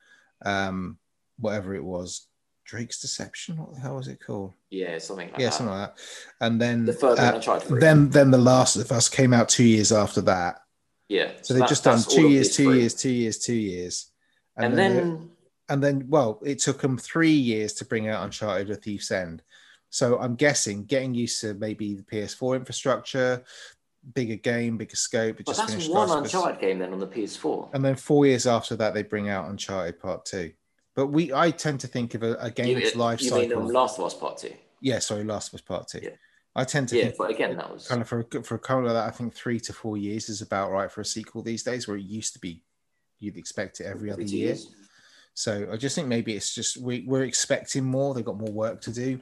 um, whatever it was, Drake's Deception. What the hell was it called? yeah, something like yeah, that. something like that. And then The third uh, one, Uncharted 3. then then the Last of Us came out two years after that. yeah, So they've that- just done two years, two years, two years, two years, and, they- then and then well, it took them three years to bring out Uncharted: A Thief's End. So I'm guessing getting used to maybe the PS4 infrastructure, bigger game, bigger scope. It But just that's finished one Last. Uncharted game then on the PS4. And then four years after that, they bring out Uncharted Part Two. But we, I tend to think of a, a You, game's life you cycle. mean Last of Us Part Two? yeah, sorry, Last of Us Part Two. Yeah. I tend to Yeah, think but again, that was kind of for a, for a couple of that, I think three to four years is about right for a sequel these days, where it used to be you'd expect it every other year. So I just think maybe it's just we, we're expecting more. They've got more work to do.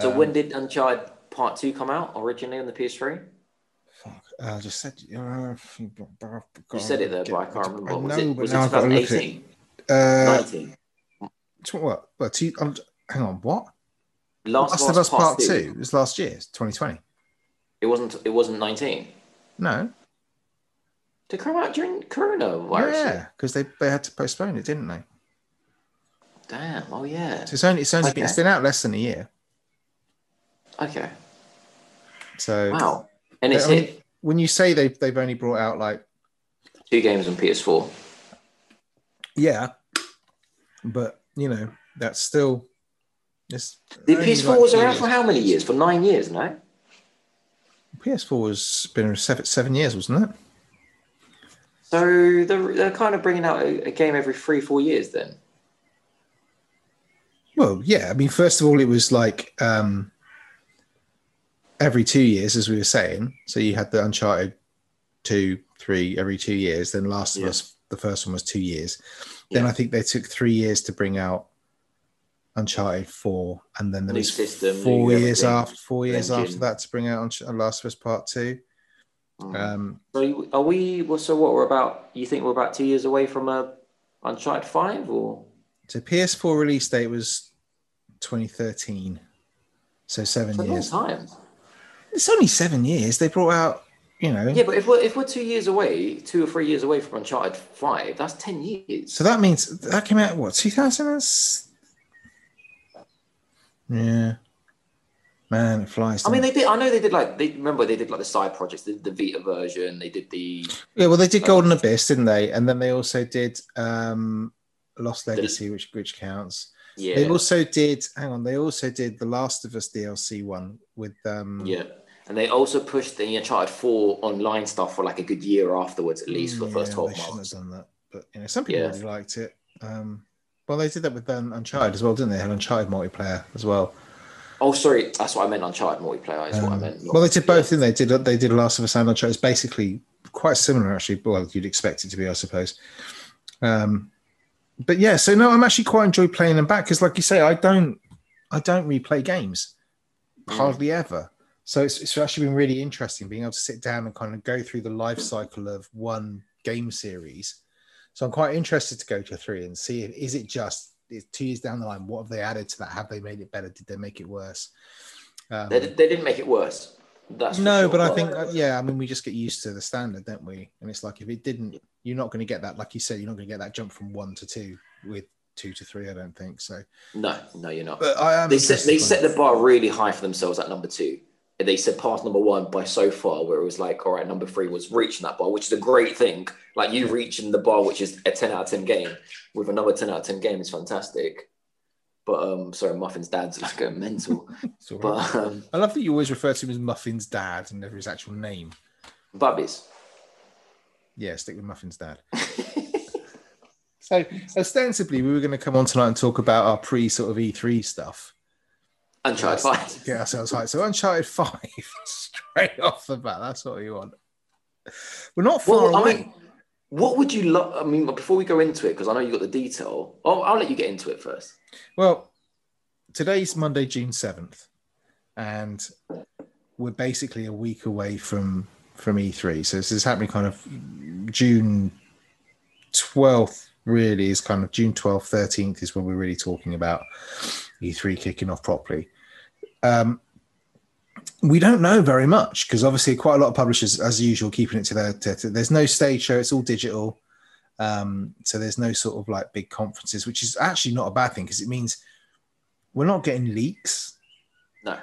So Um, when did Uncharted Part Two come out originally on the PS3? Fuck, I just said. Uh, You said it there, but I can't remember. I was know, it, was it now I've got to look at it. 2018? Uh, 19? what? Two, um, hang on. What? Last, Last of Us Part. Two. It was last year, 2020. It wasn't. It wasn't 19. No. It come out during coronavirus? Yeah, because they, they had to postpone it, didn't they? Damn. Oh yeah. So it's only it's only been, it's been out less than a year. Okay. So Wow. And it's hit when you say they've they've only brought out like two games on PS4. yeah, but you know that's still it's The only PS4 like was around years. for how many years? For nine years, no? PS4 has been seven, seven years, wasn't it? So they're, they're kind of bringing out a, a game every three, four years then. Well, yeah. I mean, first of all, it was like um, every two years, as we were saying. So you had the Uncharted two, three every two years. Then Last of Yeah. Us, the first one was two years. Then Yeah. I think they took three years to bring out Uncharted four, and then there New was system, four years everything, after four years engine. after that to bring out Unch- Last of Us Part Two. Mm. Um, So are we? Well, so what we're about? You think we're about two years away from a Uncharted Five, or so PS4 release date was 2013, so seven it's a long years. time? It's only seven years. They brought out, you know. Yeah, but if we're if we're two years away, two or three years away from Uncharted Five, that's ten years. So that means that came out what 2000? and- Yeah, man, it flies. I mean, they did. I know they did like they remember they did like the side projects, they did the Vita version, they did the yeah. Well, they did Golden Abyss, didn't they? And then they also did um Lost Legacy, which which counts. yeah, They also did. Hang on, they also did the Last of Us DLC one with um. yeah, and they also pushed the Uncharted Four online stuff for like a good year afterwards, at least for the first yeah, twelve they shouldn't months. have done that, but you know, some people Yeah. really liked it. Um, well, they did that with um, Uncharted as well, didn't they? Had Uncharted multiplayer as well. Oh, sorry, that's what I meant. Uncharted multiplayer is what I Um, meant. not- well, they did both, didn't they? Did they did Last of Us and Uncharted? It's basically quite similar, actually. Well, you'd expect it to be, I suppose. Um, but yeah, so no, I'm actually quite enjoy playing them back because, like you say, I don't, I don't replay games Mm. hardly ever. So it's, it's actually been really interesting being able to sit down and kind of go through the life cycle of one game series. So I'm quite interested to go to three and see if is it just is two years down the line. What have they added to that? Have they made it better? Did they make it worse? Um, They, they didn't make it worse. That's no, sure. but I think uh, yeah, I mean we just get used to the standard, don't we? And it's like if it didn't, you're not going to get that. Like you said, you're not going to get that jump from one to two with two to three. I don't think so. no, no, you're not. But I am. they set they set the bar really high for themselves at number two. They surpassed number one by so far, where it was like, all right, number three was reaching that bar, which is a great thing. Like you reaching the bar, which is a ten out of ten game, with another ten out of ten game is fantastic. But um, sorry, Muffin's dad's like going mental. But um, I love that you always refer to him as Muffin's dad and never his actual name. Bubbies. Yeah, stick with Muffin's dad. so ostensibly, we were going to come on tonight and talk about our pre sort of E3 stuff. Uncharted Five. Get ourselves hyped. So Uncharted Five, straight off the bat. That's what we want. We're not far Well, I away. mean, what would you love? I mean, before we go into it, because I know you got the detail. Oh, I'll let you get into it first. Well, today's Monday, June seventh, and we're basically a week away from from E3. So this is happening kind of June twelfth. Really, is kind of June twelfth, thirteenth is when we're really talking about E3 kicking off properly. Um, we don't know very much because obviously quite a lot of publishers, as usual, keeping it to their. To, to- there's no stage show; it's all digital. Um, so there's no sort of like big conferences, which is actually not a bad thing because it means we're not getting leaks. No.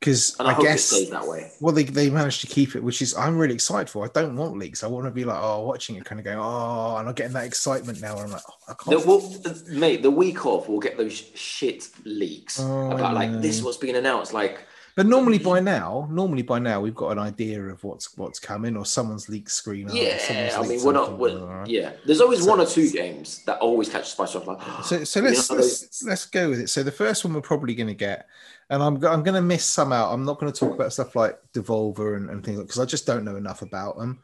Because I, I, guess it that way. well they, they managed to keep it, which is I'm really excited for. I don't want leaks. I want to be like oh watching it, kind of going oh, and I'm getting that excitement now. I'm like oh, I The, can't. well, mate, the week off we'll get those shit leaks Oh, about like this is what's being announced. Like But normally by now, normally by now we've got an idea of what's what's coming, or someone's leaked screen. yeah, I mean we're not. We're, alright. yeah, there's always So- one or two games that always catch the spice off. Like So, so let's know, let's, let's go with it. So the first one we're probably going to get, and I'm I'm going to miss some out. I'm not going to talk about stuff like Devolver and, and things because I just don't know enough about them.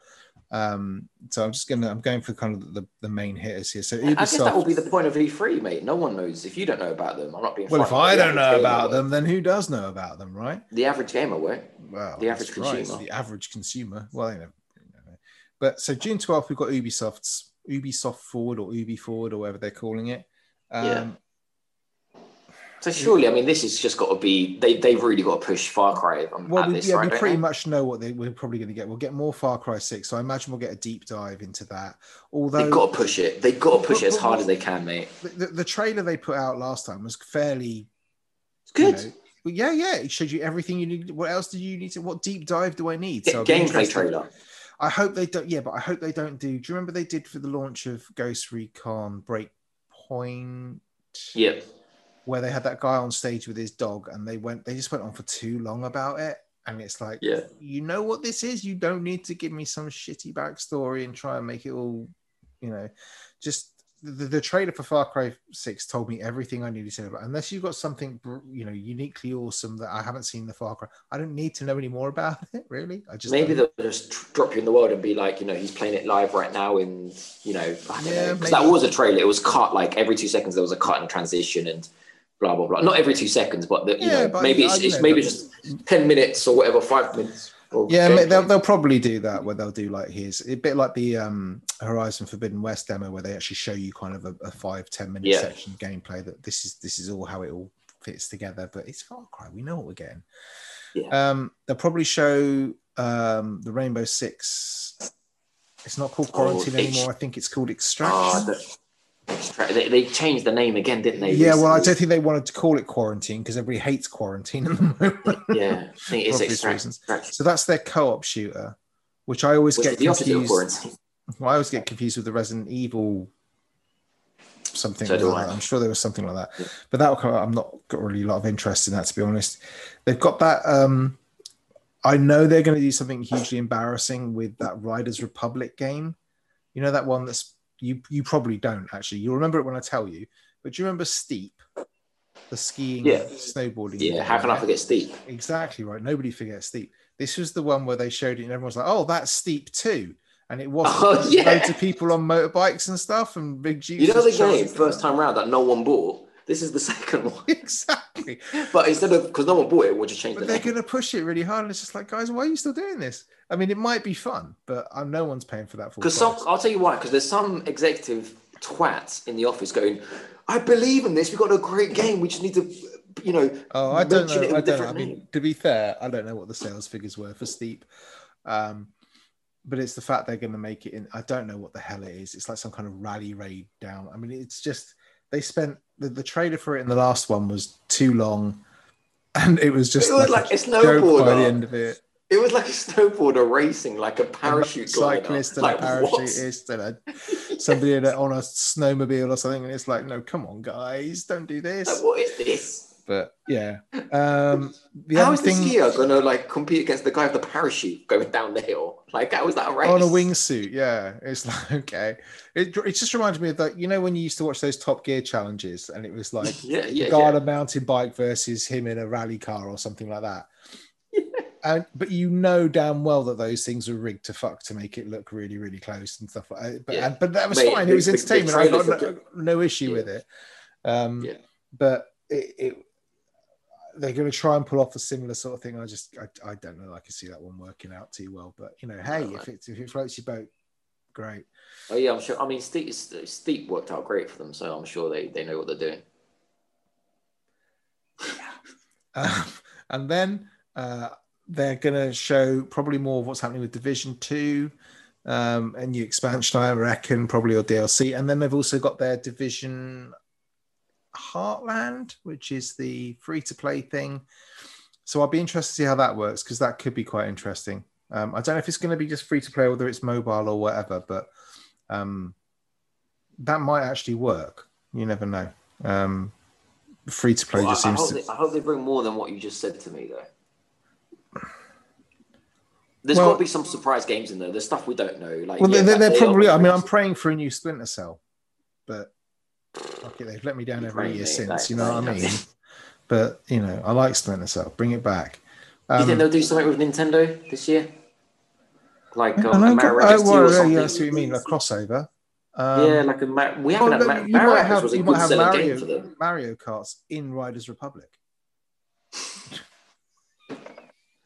Um, so I'm just gonna I'm going for kind of the, the main hitters here. So I guess that will be the point of E3, mate. No one knows if you don't know about them. I'm not being. Well, if. I don't know about them, then who does know about them, right? the average gamer will. Well, The average that's right, consumer. the average consumer. Well, you know, you know. but so June 12th, we've got Ubisoft's Ubisoft Forward or Ubi Forward or whatever they're calling it. Um, Yeah. So surely, I mean, this has just got to be. They they've really got to push Far Cry on Well, at we, this, yeah, right? we pretty they? much know what they, we're probably going to get. We'll get more Far Cry 6, so I imagine we'll get a deep dive into that. Although They've got to push it. They've got to push it as But- but hard as they can, mate. the, the, the trailer they put out last time was fairly good. You know, well, yeah, yeah, it showed you everything you need. What else do you need to? What deep dive do I need? I'll gameplay trailer. I hope they don't. Yeah, but I hope they don't do. Do you remember they did for the launch of Ghost Recon Breakpoint? Yeah. Where they had that guy on stage with his dog and they went they just went on for too long about it and it's like Yeah. you know what this is you don't need to give me some shitty backstory and try and make it all you know just the, the trailer for far cry 6 told me everything i needed to know about unless you've got something you know uniquely awesome that i haven't seen the far cry i don't need to know any more about it really i just Maybe don't. they'll just drop you in the world and be like, you know, he's playing it live right now, and you know, I don't Yeah, know, because that was a trailer. It was cut like every two seconds. There was a cut and transition, and blah blah blah. Not every two seconds, but the, you Yeah, know, but, maybe it's, you it's know, maybe but- just ten minutes or whatever, five minutes. Yeah, gameplay. they'll, they'll probably do that where they'll do like his a bit like the um, Horizon Forbidden West demo where they actually show you kind of a, a five ten minute Yeah. section of gameplay that this is this is all how it all fits together. But it's Far Cry, we know what we're getting. Yeah. Um, they'll probably show um, the Rainbow Six. It's not called Oh, Quarantine H- anymore. I think it's called Oh, Extraction. the- they, they changed the name again, didn't they? yeah, well, I don't think they wanted to call it Quarantine because everybody hates quarantine at the moment. Yeah, I think it's extraction. So that's their co-op shooter, which I always Which get confused. quarantine. Well, I always get confused with the Resident Evil something So like. I'm sure there was something like that, Yeah. but that of- I'm not got really a lot of interest in that to be honest. They've got that. Um, I know they're going to do something hugely embarrassing with that Riders Republic game. You know that one that's you you probably don't actually. You'll remember it when I tell you. But do you remember Steep, the skiing, Yeah. snowboarding? Yeah, how can I forget steep? Exactly right. Nobody forgets Steep. This was the one where they showed it and everyone's like, "Oh, that's Steep too," and it wasn't. Oh, yeah. Loads of people on motorbikes and stuff and big jeeps. You know the game first time round that no one bought. This is the second one, exactly. but instead of because no one bought it, we'll just change But the they're going to push it really hard, and it's just like, guys, why are you still doing this? I mean, it might be fun, but uh, no one's paying for that Because some, I'll tell you why. Because there's some executive twats in the office going, "I believe in this. We've got a great game. We just need to, you know." Oh, I don't know. I don't know. I mean, name. to be fair, I don't know what the sales figures were for Steep. Um, but it's the fact they're going to make it in. I don't know what the hell it is. It's like some kind of rally raid down. I mean, it's just they spent the, the trailer for it in the last one was too long, and it was just It was like, like a joke by the end of it. It was like a snowboarder racing, like a parachute glider. cyclist and like, a what? parachutist and a, somebody a, on a snowmobile or something, and it's like, no, come on, guys, don't do this. Like, what is this? But yeah, um, the How is thing. the skier going to like compete against the guy with the parachute going down the hill? Like, how is that a race? on a wingsuit yeah it's like okay it, it just reminds me of that you know when you used to watch those top gear challenges and it was like yeah, yeah, guy on yeah. a mountain bike versus him in a rally car or something like that and but you know damn well that those things were rigged to fuck to make it look really really close and stuff like that but, Yeah. and- but that was Mate, fine it was the- the entertainment i got no, no issue Yeah. with it um Yeah. but it, it they're going to try and pull off a similar sort of thing. I just, I, I don't know. I can see that one working out too well. But you know, hey, if it if it floats your boat, great. Oh yeah, I'm sure. I mean, Steep, Steep worked out great for them, so I'm sure they, they know what they're doing. Um, and then uh, they're going to show probably more of what's happening with Division Two, um, a new expansion, I reckon, probably or DLC. And then they've also got their Division Heartland, which is the free to play thing. so I'll be interested to see how that works because that could be quite interesting. Um, I don't know if it's going to be just free to play, whether it's mobile or whatever, but um, that might actually work. You never know. Um, free to play Well, just I, I, seems hope to. they, I hope they bring more than what you just said to me, though. There's Well- got to be some surprise games in there. There's stuff we don't know. Like Well, yeah, they're, they're probably. I mean, I'm praying for a new Splinter Cell, but fuck it, they've let me down every year since. You know what I mean? But you know, I like Splinter Cell. Bring it back. Do you Um, think they'll do something with Nintendo this year? Like I um, know, a Mario oh, Rabbids 2 well, or yeah, something? yeah, see what you mean, a crossover. Um, yeah, like a Mar- we haven't well, had you Mario might have was you might have Mario, game for them. Mario Karts in Riders Republic.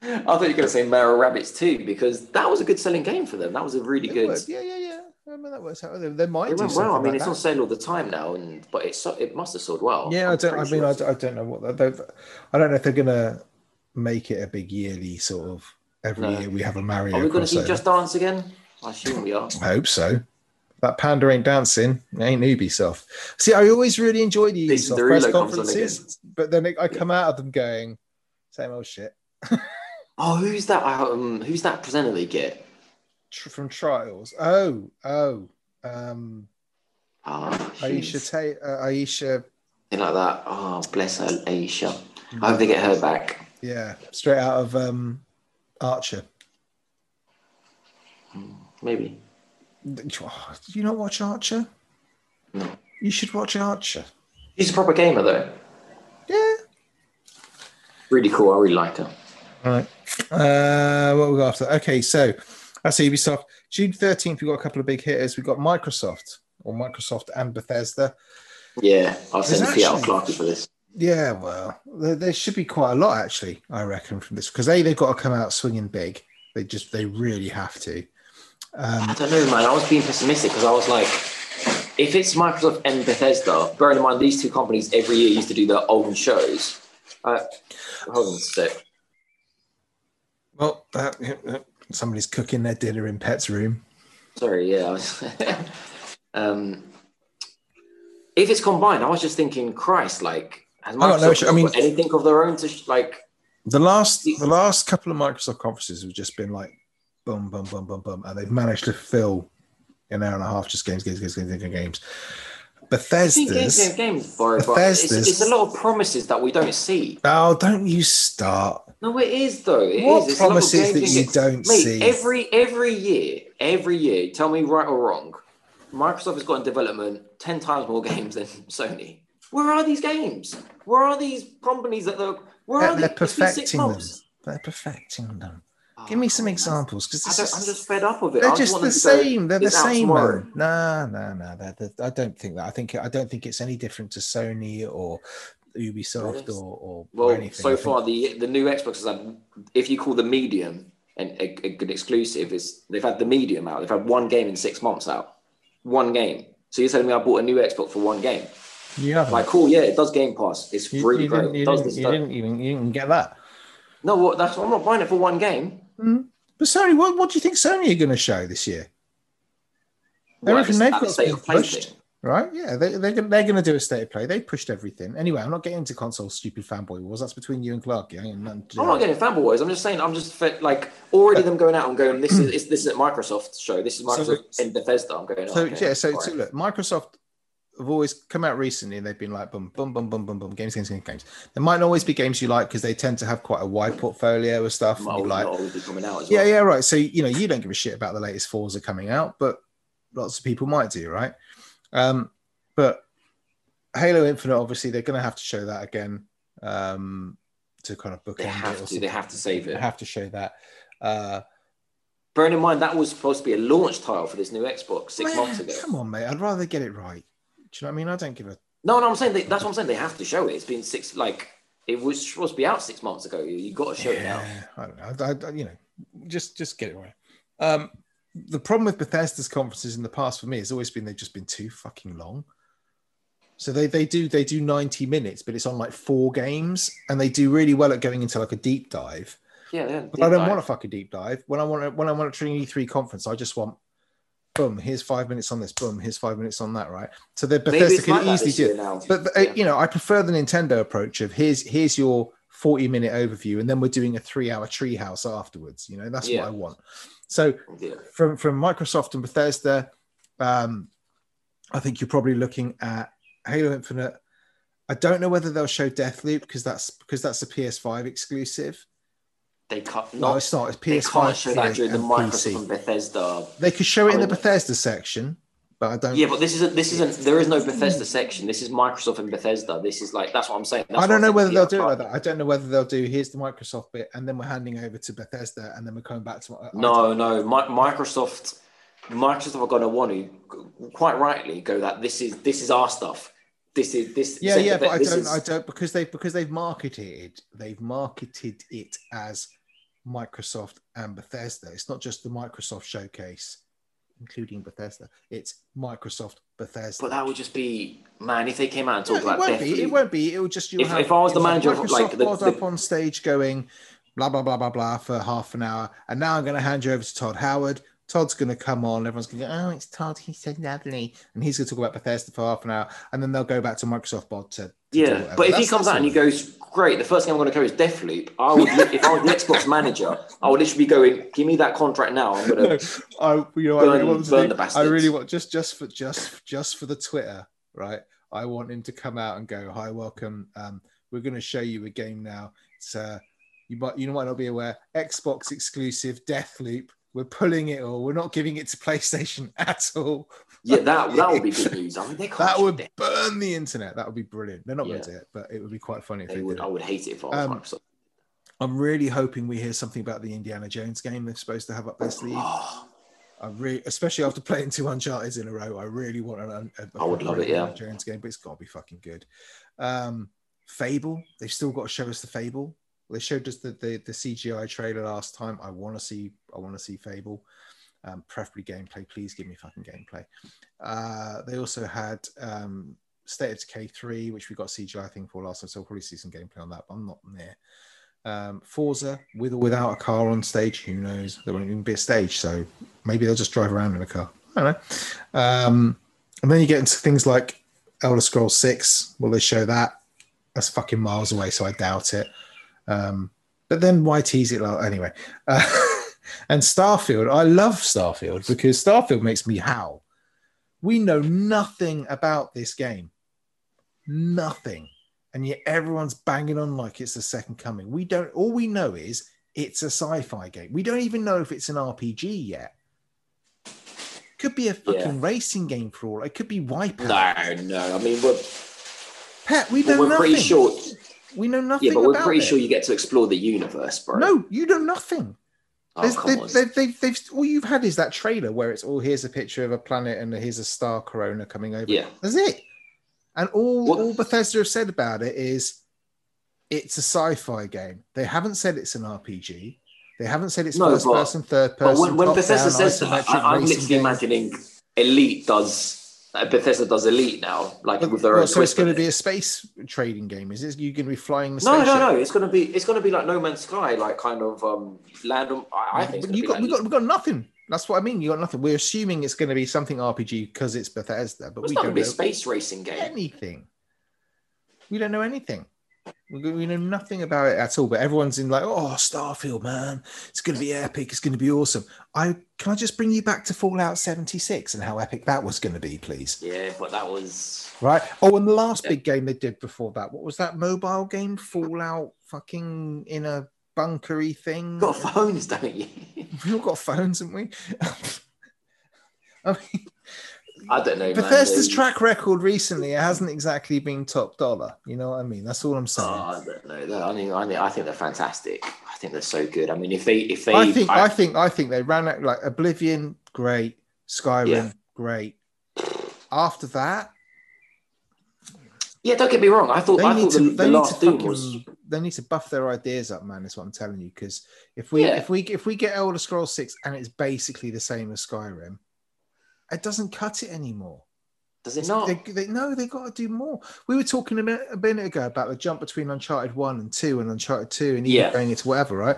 I thought you were going to say Mario Rabbids too, because that was a good selling game for them. That was a really It good. worked. Yeah, yeah, yeah. I mean, that works out. They, they might It do went well. I mean, like it's that. on sale all the time now, and but it so, it must have sold well. Yeah, I I'm don't. I mean, sure I, don't- I don't know what they've. I don't know if they're gonna make it a big yearly sort of every No. year we have a Mario Are we going to see. Just Dance again? I assume we are. I hope so. That panda ain't dancing. It ain't Ubisoft. See, I always really enjoy the Jason Ubisoft press Derulo conferences, but then I come out of them going, same old shit. Oh, who's that? Um, who's that presenter they get? Tr- From Trials. Oh, oh. Um, Oh, Aisha. Ta- uh, Aisha, Something like that. Oh, bless her, Aisha. I hope they get her back. yeah, straight out of um, Archer. Maybe. Oh, Did you not watch Archer? No. You should watch Archer. She's a proper gamer though. Yeah. Really cool. I really like her. All right. Uh, what we got after? Okay, so that's Ubisoft. June 13th, we got a couple of big hitters. We got Microsoft, or Microsoft and Bethesda. Yeah, I'll send There's Seattle for this. Yeah, well, there, there should be quite a lot actually. I reckon from this because a they've got to come out swinging big. They just they really have to. Um, I don't know, man. I was being pessimistic because I was like, if it's Microsoft and Bethesda, bearing in mind these two companies every year used to do their own shows. Uh, hold on a sec. well, that, somebody's cooking their dinner in Pet's room. Sorry, yeah. Um, if it's combined, I was just thinking, Christ, like, has Oh, no, Microsoft I mean- anything of their own to sh- like? The last the last couple of Microsoft conferences have just been like boom, boom, boom, boom, boom, and they've managed to fill an hour and a half just games, games, games, games, games, games. I think games, Bethesda's. games, games, bro. But it's, Bethesda's- it's a lot of promises that we don't see. Oh, don't you start. No, it is though. It What is. It's a lot of promises that you don't Mate, see? Every every year, every year. Tell me right or wrong. Microsoft has got in development ten times more games than Sony. Where are these games? Where are these companies that they're? Where They're, are they? they're It's been six perfecting them. They're perfecting them. Give me some come on, man. examples because I'm just fed up of it. they're I just want the same. They're the same. tomorrow." Man. No, no, no. I don't think that. I think I don't think it's any different to Sony or Ubisoft or, or, Well, anything. So far the the new Xbox has had, if you call the medium and a, a good exclusive, is they've had the medium out. They've had one game in six months out, one game. So you're telling me I bought a new Xbox for one game? Yeah. Like, cool, yeah, it does Game Pass. It's you, you great. didn't, you, It does didn't, you didn't even you didn't get that. No, what? That's I'm not buying it for one game. Hmm? But Sony, what, what do you think Sony are going to show this year? Well, they've the- at the got been pushed. thing. Right? Yeah, they, they're, gonna- they're going to do a state of play. They pushed everything. Anyway, I'm not getting into console stupid fanboy wars. That's between you and Clark. Yeah, ain't nothing to do I'm not getting getting fanboys. I'm just saying. I'm just like already them going out and going. This is this is at Microsoft show. This is So- Microsoft and Bethesda. I'm going. So okay, yeah, so, so look, Microsoft have always come out recently and they've been like boom, boom, boom, boom, boom, boom, games, games, games, games. There might not always be games you like because they tend to have quite a wide portfolio of stuff. and Might you not like, coming out as yeah, well. yeah, right. So you know, you don't give a shit about the latest Forza coming out, but lots of people might do, right? Um, but Halo Infinite, obviously, they're going to have to show that again um, to kind of bookend They have to. They have to save it. They have to show that. Uh, Bearing in mind that was supposed to be a launch title for this new Xbox six man, months ago. Come on, mate. I'd rather get it right. Do you know what I mean? I don't give a No, no, I'm saying they, that's what I'm saying. They have to show it. It's been six. Like it was supposed to be out six months ago. You, got to show it now. I don't know. I, I- you know, just just get it right. Um, the problem with Bethesda's conferences in the past for me has always been they've just been too fucking long. So they they do they do ninety minutes, but it's on like four games, and they do really well at going into like a deep dive. Yeah, yeah. But I don't want to fuck a fucking deep dive. When I want a, when I want a Trinity three conference, I just want boom. Here's five minutes on this. Boom. Here's five minutes on that. Right. So Maybe Bethesda can like easily do. it. now. But, but, uh, Yeah. you know, I prefer the Nintendo approach of here's here's your 40 minute overview and then we're doing a three hour treehouse afterwards. You know, that's Yeah. what I want. So Yeah. from from Microsoft and Bethesda, um, I think you're probably looking at Halo Infinite. I don't know whether they'll show Deathloop because that's because that's a PS5 exclusive. They can't. No, Not, it's not. It's they PS5 can't show that during the Microsoft PC. and Bethesda. They could show it in the Bethesda section, but I don't. Yeah, but this isn't. This isn't. There is no Bethesda section. This is Microsoft and Bethesda. This is like that's what I'm saying. That's I don't know whether they'll do it like that. I don't know whether they'll do here's the Microsoft bit, and then we're handing over to Bethesda, and then we're coming back to. I- I No, no. Mi- Microsoft, Microsoft are going to want to, quite rightly, go that this is this is our stuff. This is this. Yeah, yeah, but I don't, is- I don't because they because they've marketed it. They've marketed it as Microsoft and Bethesda. It's not just the Microsoft showcase, including Bethesda. It's Microsoft Bethesda. But that would just be man. If they came out and No, talked it about won't be. It won't be. It will just. You'll If- have, if I was the manager of, Microsoft like, the- the- up on stage going blah blah blah blah blah for half an hour, and now I'm going to hand you over to Todd Howard. Todd's going to come on. Everyone's going to go, oh, it's Todd. He's so lovely, and he's going to talk about Bethesda for half an hour, and then they'll go back to Microsoft Bod to. to yeah. But if he comes out and he goes, great, the first thing I'm going to go is Deathloop. I would, if I was the Xbox manager, I would literally be going, give me that contract now. I'm going No, to. I you know I really want to burn do- the I really want just just for just just for the Twitter, right? I want him to come out and go, "Hi, welcome. Um, we're going to show you a game now. It's uh, you might you might not be aware, Xbox exclusive Deathloop. We're pulling it all. We're not giving it to PlayStation at all. Yeah, that that would be good news. I mean. That would burn the internet. That would be brilliant. They're not going to do it, but it would be quite funny if They they, would. did. I would hate it if I was Um, Microsoft. I'm really hoping we hear something about the Indiana Jones game they're supposed to have up their sleeve. Oh, I really, especially after playing two Uncharted in a row, I really want an. A, a I would love it, Indiana yeah. Jones game, but it's got to be fucking good. Um, Fable, they've still got to show us the Fable. They showed us the, the the CGI trailer last time. I want to see. I want to see Fable. Um, preferably gameplay. Please give me fucking gameplay. Uh, they also had um, State of Decay 3, which we got CGI thing for last time, so we'll probably see some gameplay on that, but I'm not there. Um, Forza, with or without a car on stage, who knows? There won't even be a stage, so maybe they'll just drive around in a car. I don't know. Um, and then you get into things like Elder Scrolls 6. Will they show that? That's fucking miles away, so I doubt it. Um, but then why tease it? Like, anyway. Uh, and Starfield, I love Starfield because Starfield makes me howl. We know nothing about this game. Nothing. And yet everyone's banging on like it's the second coming. We don't, all we know is it's a sci fi game. We don't even know if it's an RPG yet. Could be a fucking Yeah. racing game for all. It could be Wipeout. no, no. I mean, we're, Pet, we know we're nothing. pretty sure. We know nothing Yeah, but we're pretty it. sure you get to explore the universe, bro. No, you know nothing. oh, come they've, they've, they've, all you've had is that trailer where it's all here's a picture of a planet and here's a star corona coming over. Yeah. That's it. And all, What- all Bethesda have said about it is it's a sci-fi game. They haven't said it's an RPG. They haven't said it's No, first but- person, third But person. when, when Bethesda down, says that, I, I'm literally game. imagining Elite does Bethesda does Elite now, like But- with their well, own so it's going to be a space trading game, is it? You're going to be flying the No, spaceship. no, no. It's gonna be it's gonna be like No Man's Sky, like kind of um land. On, I, I think. You got, like, we got, we got nothing. That's what I mean. You got nothing. We're assuming it's going to be something RPG because it's Bethesda, but it's we not don't gonna be a space racing game. anything. We don't know anything. We, know nothing about it at all. But everyone's in like, oh, Starfield, man, it's going to be epic. It's going to be awesome. I can I just bring you back to Fallout 76 and how epic that was going to be, please. Yeah, but that was Right. Oh, and the last Yeah. big game they did before that, what was that mobile game? Fallout, fucking in a bunkery thing. got phones, don't you? We've all got phones, haven't we? I mean, I don't know. Bethesda's They- track record recently it hasn't exactly been top dollar. You know what I mean? That's all I'm oh, saying. Oh, I don't know. I mean, I, mean, I think they're fantastic. I think they're so good. I mean, if they, if they, I think I, think I think they ran out like Oblivion, great, Skyrim, Yeah. great. After that, yeah, don't get me wrong. I thought, they I need thought to the, they the need to fucking was. they need to buff their ideas up, man. Is what I'm telling you. Because if we Yeah. if we if we get Elder Scrolls Six and it's basically the same as Skyrim, it doesn't cut it anymore. Does it not? They, they, no, they got to do more. We were talking a minute, a minute ago about the jump between Uncharted One and Two, and Uncharted Two, and even Yeah. going into whatever, right?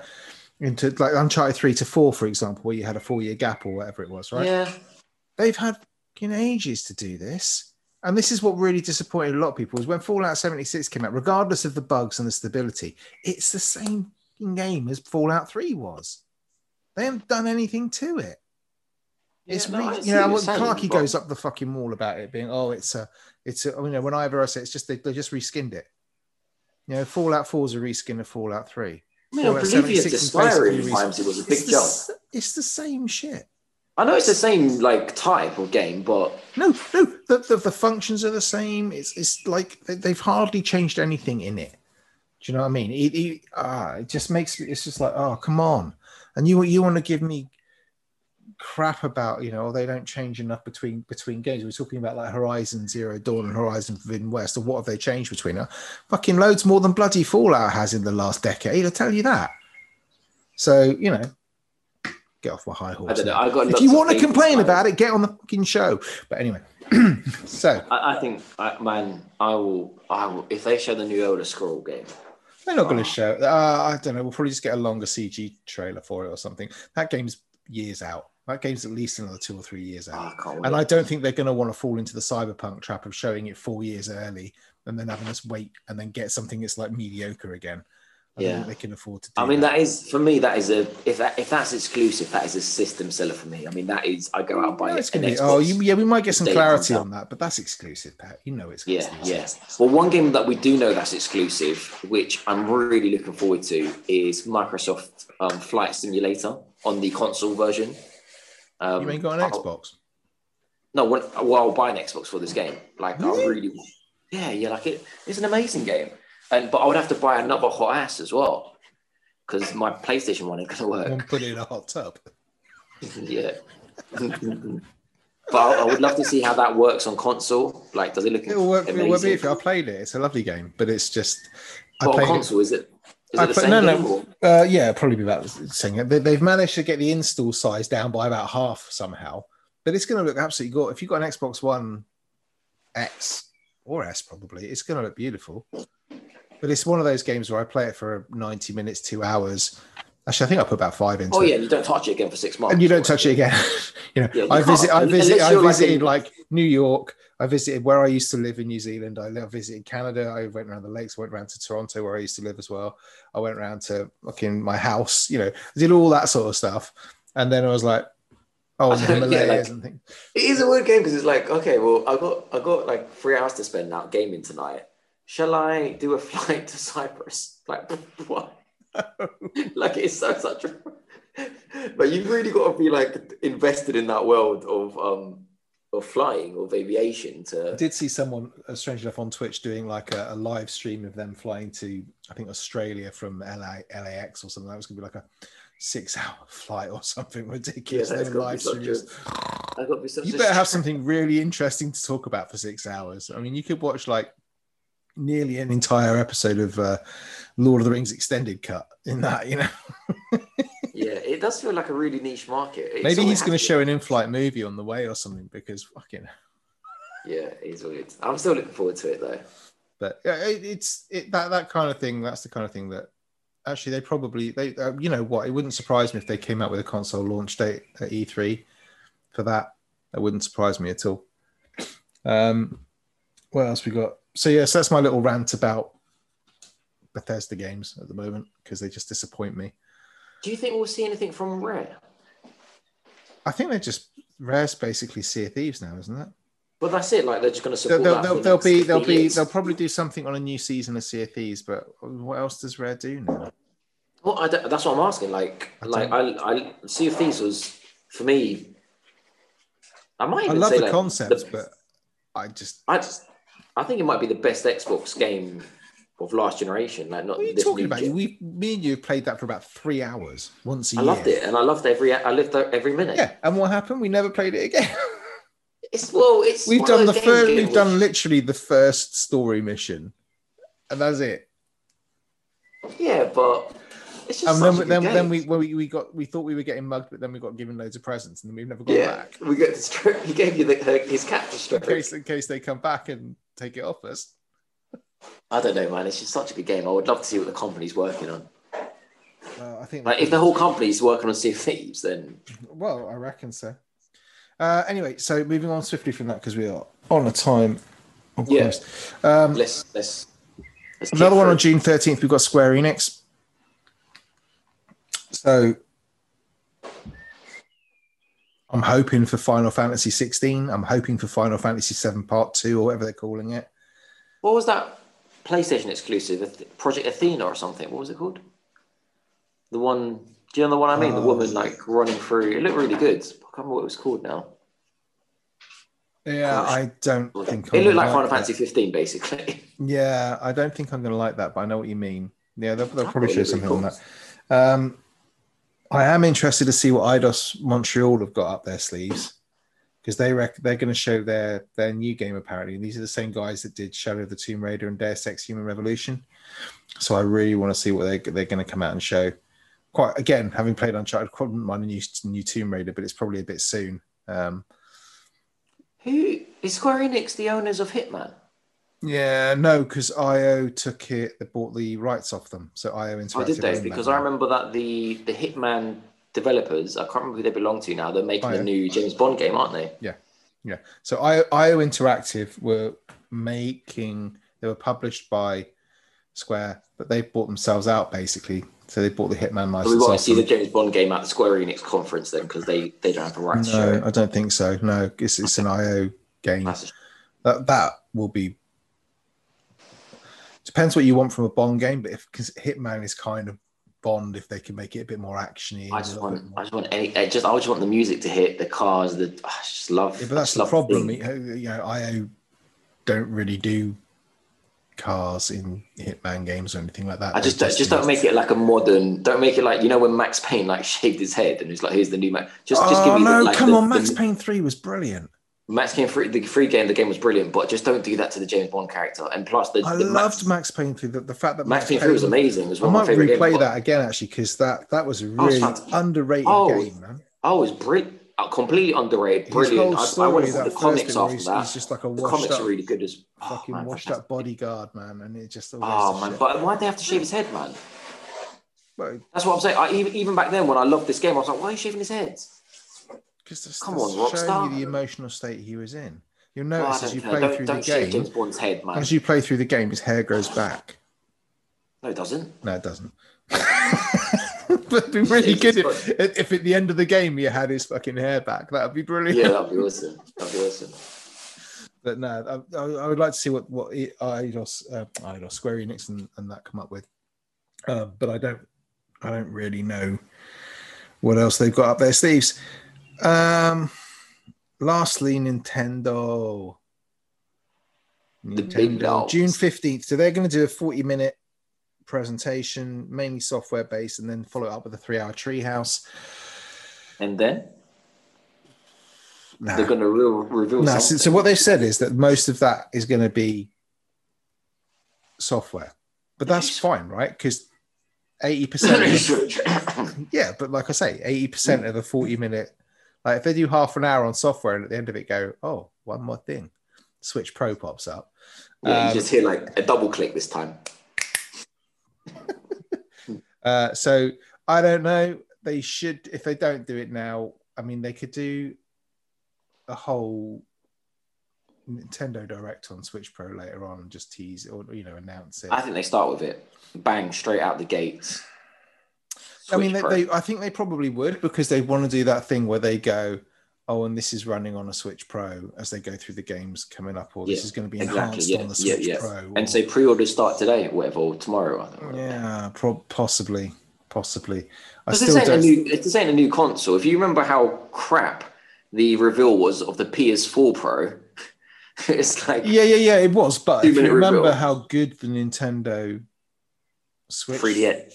Into like Uncharted Three to Four, for example, where you had a four-year gap or whatever it was, right? Yeah. They've had fucking ages to do this. And this is what really disappointed a lot of people is when Fallout 76 came out, regardless of the bugs and the stability, it's the same game as Fallout 3 was. They haven't done anything to it. Yeah, It's no, really, you know, when Clarky but- goes up the fucking wall about it being, oh, it's a, it's a, you know, whenever I say it's just they, they just reskinned it. You know, Fallout 4 is a reskin of Fallout 3. I mean, Fallout Oblivion 76 to Skyrim times it was a big It's the, jump. s- it's the same shit. I know it's the same like type of game, but No, no, the, the, the functions are the same. It's it's like they, they've hardly changed anything in it. Do you know what I mean? It, it, ah, it just makes me. It's just like, oh, come on, and you you want to give me crap about you know they don't change enough between between games. We're talking about like Horizon Zero Dawn and Horizon Forbidden West, and what have they changed between them? Fucking loads more than bloody Fallout has in the last decade. I tell you that. So you know, get off my high horse. I don't know. now. I got. If you want to complain about it, get on the fucking show. But anyway, so I, I think, I, man, I will. I will. If they show the new Elder Scroll game, they're not going Oh. to show. Uh, I don't know. We'll probably just get a longer CG trailer for it or something. That game's years out. That game's at least another two or three years oh, out. I. And I don't think they're going to want to fall into the cyberpunk trap of showing it four years early and then having us wait and then get something that's like mediocre again. I Yeah. they can afford to do I mean, that. that is for me. That is a if that if that's exclusive, that is a system seller for me. I mean, that is I go out and buy No, it. be, oh, you, yeah, we might get some clarity on that, but that's exclusive, Pat. You know it's Yeah, exclusive. yeah. Well, one game that we do know that's exclusive, which I'm really looking forward to, is Microsoft um, Flight Simulator on the console version. Um, You ain't got an I'll- Xbox. No, well, I'll buy an Xbox for this game. Like, I Really? really, yeah, yeah. Like it, it's an amazing game, and but I would have to buy another hot ass as well, because my PlayStation one ain't gonna work. And put it in a hot tub. yeah. but I, I would love to see how that works on console. Like, does it look It'll work. It'll work amazing? beautifully. I played it. It's a lovely game, but it's just. I on console, is it? Is I the put- same no, no. Uh, yeah, probably be about saying it. They, they've managed to get the install size down by about half somehow, but it's going to look absolutely good. If you've got an Xbox One X or S, probably it's going to look beautiful. But it's one of those games where I play it for 90 minutes, two hours. Actually, I think I put about five into Oh yeah, you don't touch it again for six months. And you don't touch it again. you know, Yeah, you I visit, I visit, I like visited in- like New York. I visited where I used to live in New Zealand. I visited Canada. I went around the lakes. Went around to Toronto where I used to live as well. I went around to fucking my house. You know, did all that sort of stuff. And then I was like, oh, Yeah, like- and things. It is a weird game because it's like, okay, well, I got I got like three hours to spend now gaming tonight. Shall I do a flight to Cyprus? Like what? like it's so such a but you've really got to be like invested in that world of um of flying of aviation to I did see someone, uh, strange enough, on Twitch doing like a, a live stream of them flying to, I think, Australia from LA, LAX or something. That was going to be like a six hour flight or something yeah, ridiculous. that's got live stream a, it. that's got to be You better have something really interesting to talk about for six hours. I mean, you could watch like nearly an entire episode of uh, Lord of the Rings extended cut in that, you know. it does feel like a really niche market It's Maybe he's going to show an in flight movie on the way or something because fucking. yeah it's weird i'm still looking forward to it though But yeah, it, it's it, that that kind of thing. That's the kind of thing that actually they probably they uh, you know what it wouldn't surprise me if they came out with a console launch date at E3 for that. That wouldn't surprise me at all. Um, what else we got? So yes, that's my little rant about Bethesda games at the moment because they just disappoint me. Do you think we'll see anything from rare I think they're just Rare's basically Sea of Thieves now, isn't it? Well, that's it. Like they're just going to support they'll, they'll, they'll be they'll be years. they'll probably do something on a new season of Sea of Thieves, but what else does Rare do now? Well, I that's what I'm asking. Like, I like I, I Sea of Thieves was for me. I might I even love say the like, concept, the- but I just I just, I think it might be the best Xbox game of last generation. Like, not what are you this talking about? gen. We, me and you played that for about three hours once a I year. I loved it, and I loved every. I lived every minute. Yeah, and what happened? We never played it again. It's well, it's we've done the first. We've done literally the first story mission, and that's it. Yeah, but it's just And then, then, then we, when we we got we thought we were getting mugged, but then we got given loads of presents, and then we've never gone yeah, back we get to stroke. He gave you the, her, his cat to in case in case they come back and take it off us. I don't know, man. It's just such a good game. I would love to see what the company's working on. Uh, I think. Like, if the whole company's working on Sea of Thieves, then Well, I reckon so. Uh, anyway, so moving on swiftly from that because we are on a time Yes. Yeah. Um, Let's let's. let's Another one on. June 13th, we've got Square Enix. So I'm hoping for Final Fantasy 16. I'm hoping for Final Fantasy 7 Part 2 or whatever they're calling it. What was that PlayStation exclusive? Project Athena or something? What was it called? The one. Do you know the one I mean? the Oh. woman like running through. It looked really good. I can't remember what it was called now. Yeah, Gosh. I don't think It looked like Final. Fantasy 15, basically. Yeah, I don't think I'm going to like that, but I know what you mean. Yeah, they'll, they'll probably show something cool. on that. Um, I am interested to see what Eidos Montreal have got up their sleeves because they rec- they're going to show their their new game apparently. And these are the same guys that did Shadow of the Tomb Raider and Deus Ex: Human Revolution. So I really want to see what they they're going to come out and show. Quite again, having played Uncharted, I wouldn't mind a new new Tomb Raider, but it's probably a bit soon. Um, Who is Square Enix the owners of Hitman? yeah, no, because IO took it. They bought the rights off them, so IO Interactive. Oh, did they? Because. I remember that the the Hitman developers, I can't remember who they belong to now. They're making a new James Bond game, aren't they? Yeah. Yeah. So IO, IO Interactive were making, they were published by Square, but they bought themselves out basically. So they bought the Hitman So license. we want to see the. James Bond game at the Square Enix conference then, because they they don't have the rights No. I don't think so. No, it's, it's an IO game. That, that will be. Depends what you want from a Bond game, but if Hitman is kind of Bond, if they can make it a bit more actiony. I just want, I just want any, I just, I just want the music to hit, the cars, the, I just love. Yeah, but that's the problem. thing. You know, IO don't really do cars in Hitman games or anything like that. I just, just, do- don't make it like a modern. Don't make it like you know when Max Payne like shaved his head and he's like, here's the new Max. Just, just give oh me no! the, like, come the, on, Max the, Payne Three was brilliant. Max Payne free, the free game. The game was brilliant, but just don't do that to the James Bond character. And plus, the, I the loved Max, Max Payne Three. The, the fact that Max Payne Three was amazing. It was I one of my might favorite replay that again actually because that that was a Oh, really underrated Oh, game, man. Oh, it's brilliant. Uh, completely underrated. Brilliant. I, I went the comics after he's, that. he's just like a the comics up, are really good as oh, fucking man, washed fantastic. up bodyguard, man, and it just Oh man, shit. but why'd they have to shave his head, man? Well, That's what I'm saying. I, even even back then, when I loved this game, I was like, why are you shaving his head? Because that's, Come that's on, showing Rockstar. you the emotional state he was in. You'll notice as you play through the shave game, James Bond's head, man. as you play through the game, his hair grows back. No, it doesn't. No, it doesn't. but it'd be really good if, if at the end of the game he had his fucking hair back. That would be brilliant. Yeah, that'd be awesome. That'd be awesome. But no, I, I, I would like to see what what I- Eidos, uh, Eidos, Square Enix, and, and that come up with. Um, but I don't, I don't really know what else they've got up their sleeves. Um, lastly, Nintendo. The. June fifteenth. So they're going to do a forty-minute presentation, mainly software-based, and then follow it up with a three-hour treehouse. And then they're going to re- reveal No, so, so what they've said is that most of that is going to be software, but that's fine, right? Because eighty percent, yeah. But like I say, eighty percent of a forty-minute, like if they do half an hour on software and at the end of it go, oh, one more thing, Switch Pro pops up. yeah, Um, you just hear like a double click this time. Uh, so I don't know. They should, if they don't do it now, I mean, they could do a whole Nintendo Direct on Switch Pro later on and just tease or you know announce it. I think they start with it, bang straight out the gates. I mean, they, they, I think they probably would because they want to do that thing where they go, "Oh, and this is running on a Switch Pro as they go through the games coming up, or this Yeah, is going to be exactly, enhanced yeah, on the Switch yeah. Pro." and or- say pre-orders start today, or whatever, or tomorrow. I don't know. yeah, pro- possibly, possibly. I Because this still ain't don't. new, this ain't a new console. If you remember how crap the reveal was of the PS4 Pro, it's like Yeah, yeah, yeah. It was, but if you remember reveal. how good the Nintendo Switch 3DS,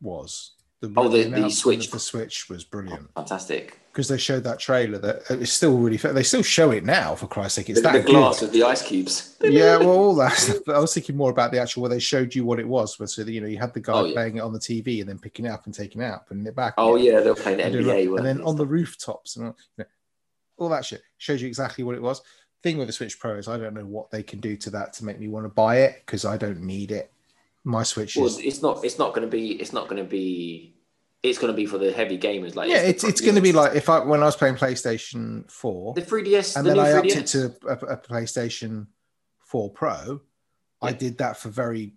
was, the, Oh, the- the Switch. the Switch was brilliant fantastic. because they showed that trailer that uh, it's still really. They still show it now, for Christ's sake. It's The, that the glass good. with the ice cubes. yeah, well, all that. But I was thinking more about the actual where they showed you what it was. Where so that, you know you had the guy Oh, yeah. playing it on the TV and then picking it up and taking it out, putting it back. Oh yeah, they were playing and, NBA, and then on the rooftops and all, you know, all that shit shows you exactly what it was. Thing with the Switch Pro is I don't know what they can do to that to make me want to buy it because I don't need it. My Switch Well, is it's not. It's not going to be. It's not going to be. It's going to be for the heavy gamers. Like yeah, it's it's going to be like if I when I was playing PlayStation Four the 3DS. and the then I upped 3DS. it to a, a PlayStation 4 Pro, I did that for very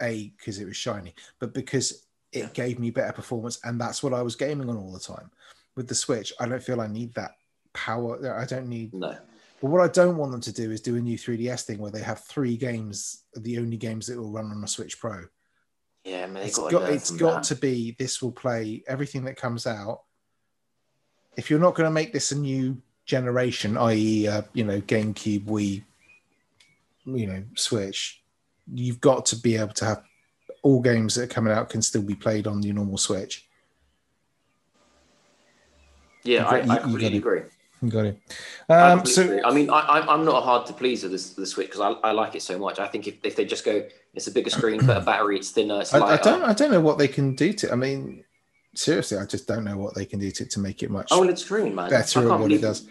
a because it was shiny, but because it Yeah. gave me better performance, and that's what I was gaming on all the time. With the Switch, I don't feel I need that power. I don't need. No. But what I don't want them to do is do a new 3DS thing where they have three games, the only games that will run on a Switch Pro. Yeah, man, they It's got, got, it's got to be this will play everything that comes out. If you're not going to make this a new generation, i.e., uh, you know, GameCube, Wii, you know, Switch, you've got to be able to have all games that are coming out can still be played on your normal Switch. Yeah, I, you- you I got completely agree. Got it. I Um, so. I mean, I, I'm- I'm not hard to please with this the Switch because I, I like it so much. I think if, if they just go, it's a bigger screen, better battery, it's thinner, it's I, I don't I don't know what they can do to. I mean, seriously, I just don't know what they can do to, to make it much Oh, OLED screen, man. better at what it does.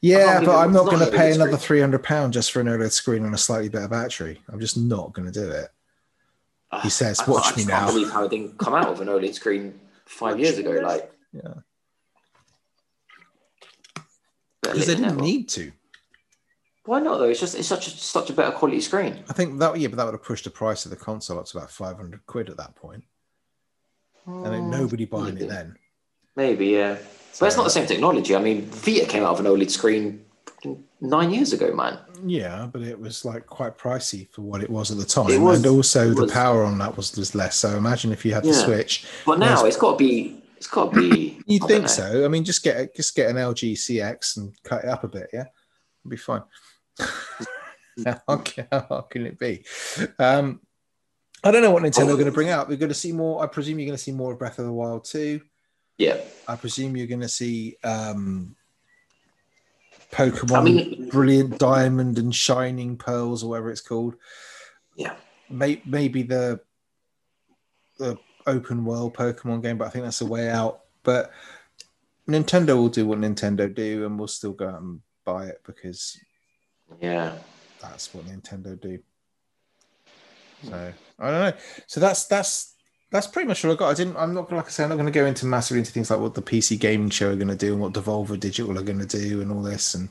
Yeah, but I'm not going to pay another three hundred pound just for an OLED screen and a slightly better battery. I'm just not going to do it. Ah, He says, I, "Watch I just me can't now." believe how it didn't come out of an OLED screen five years ago. Like, Yeah, because they didn't need to. Why not though? It's just it's such a, such a better quality screen. I think that yeah, but that would have pushed the price of the console up to about five hundred quid at that point. point, and then Mm, nobody buying maybe. it then. Maybe, yeah. But it's not the same technology. I mean, Vita came out of an OLED screen nine years ago, man. Yeah, but it was like quite pricey for what it was at the time, was- and also the power on that was, was less. So imagine if you had the Switch. But now it's got to be. It's got to be. You I think know. so? I mean, just get a- just get an LG CX and cut it up a bit. Yeah, it'll be fine. how, can, how can it be? Um, I don't know what Nintendo are going to bring out. We're going to see more. I presume you're going to see more of Breath of the Wild too. Yeah. I presume you're going to see um, Pokemon I mean, Brilliant Diamond and Shining Pearls, or whatever it's called. yeah. May, maybe the the open world Pokemon game, but I think that's a way out. But Nintendo will do what Nintendo do, and we'll still go out and buy it because Yeah. that's what Nintendo do. So I don't know. So that's that's that's pretty much all I got. I didn't. I'm not like I say. I'm not going to go into massively into things like what the PC gaming show are going to do and what Devolver Digital are going to do and all this and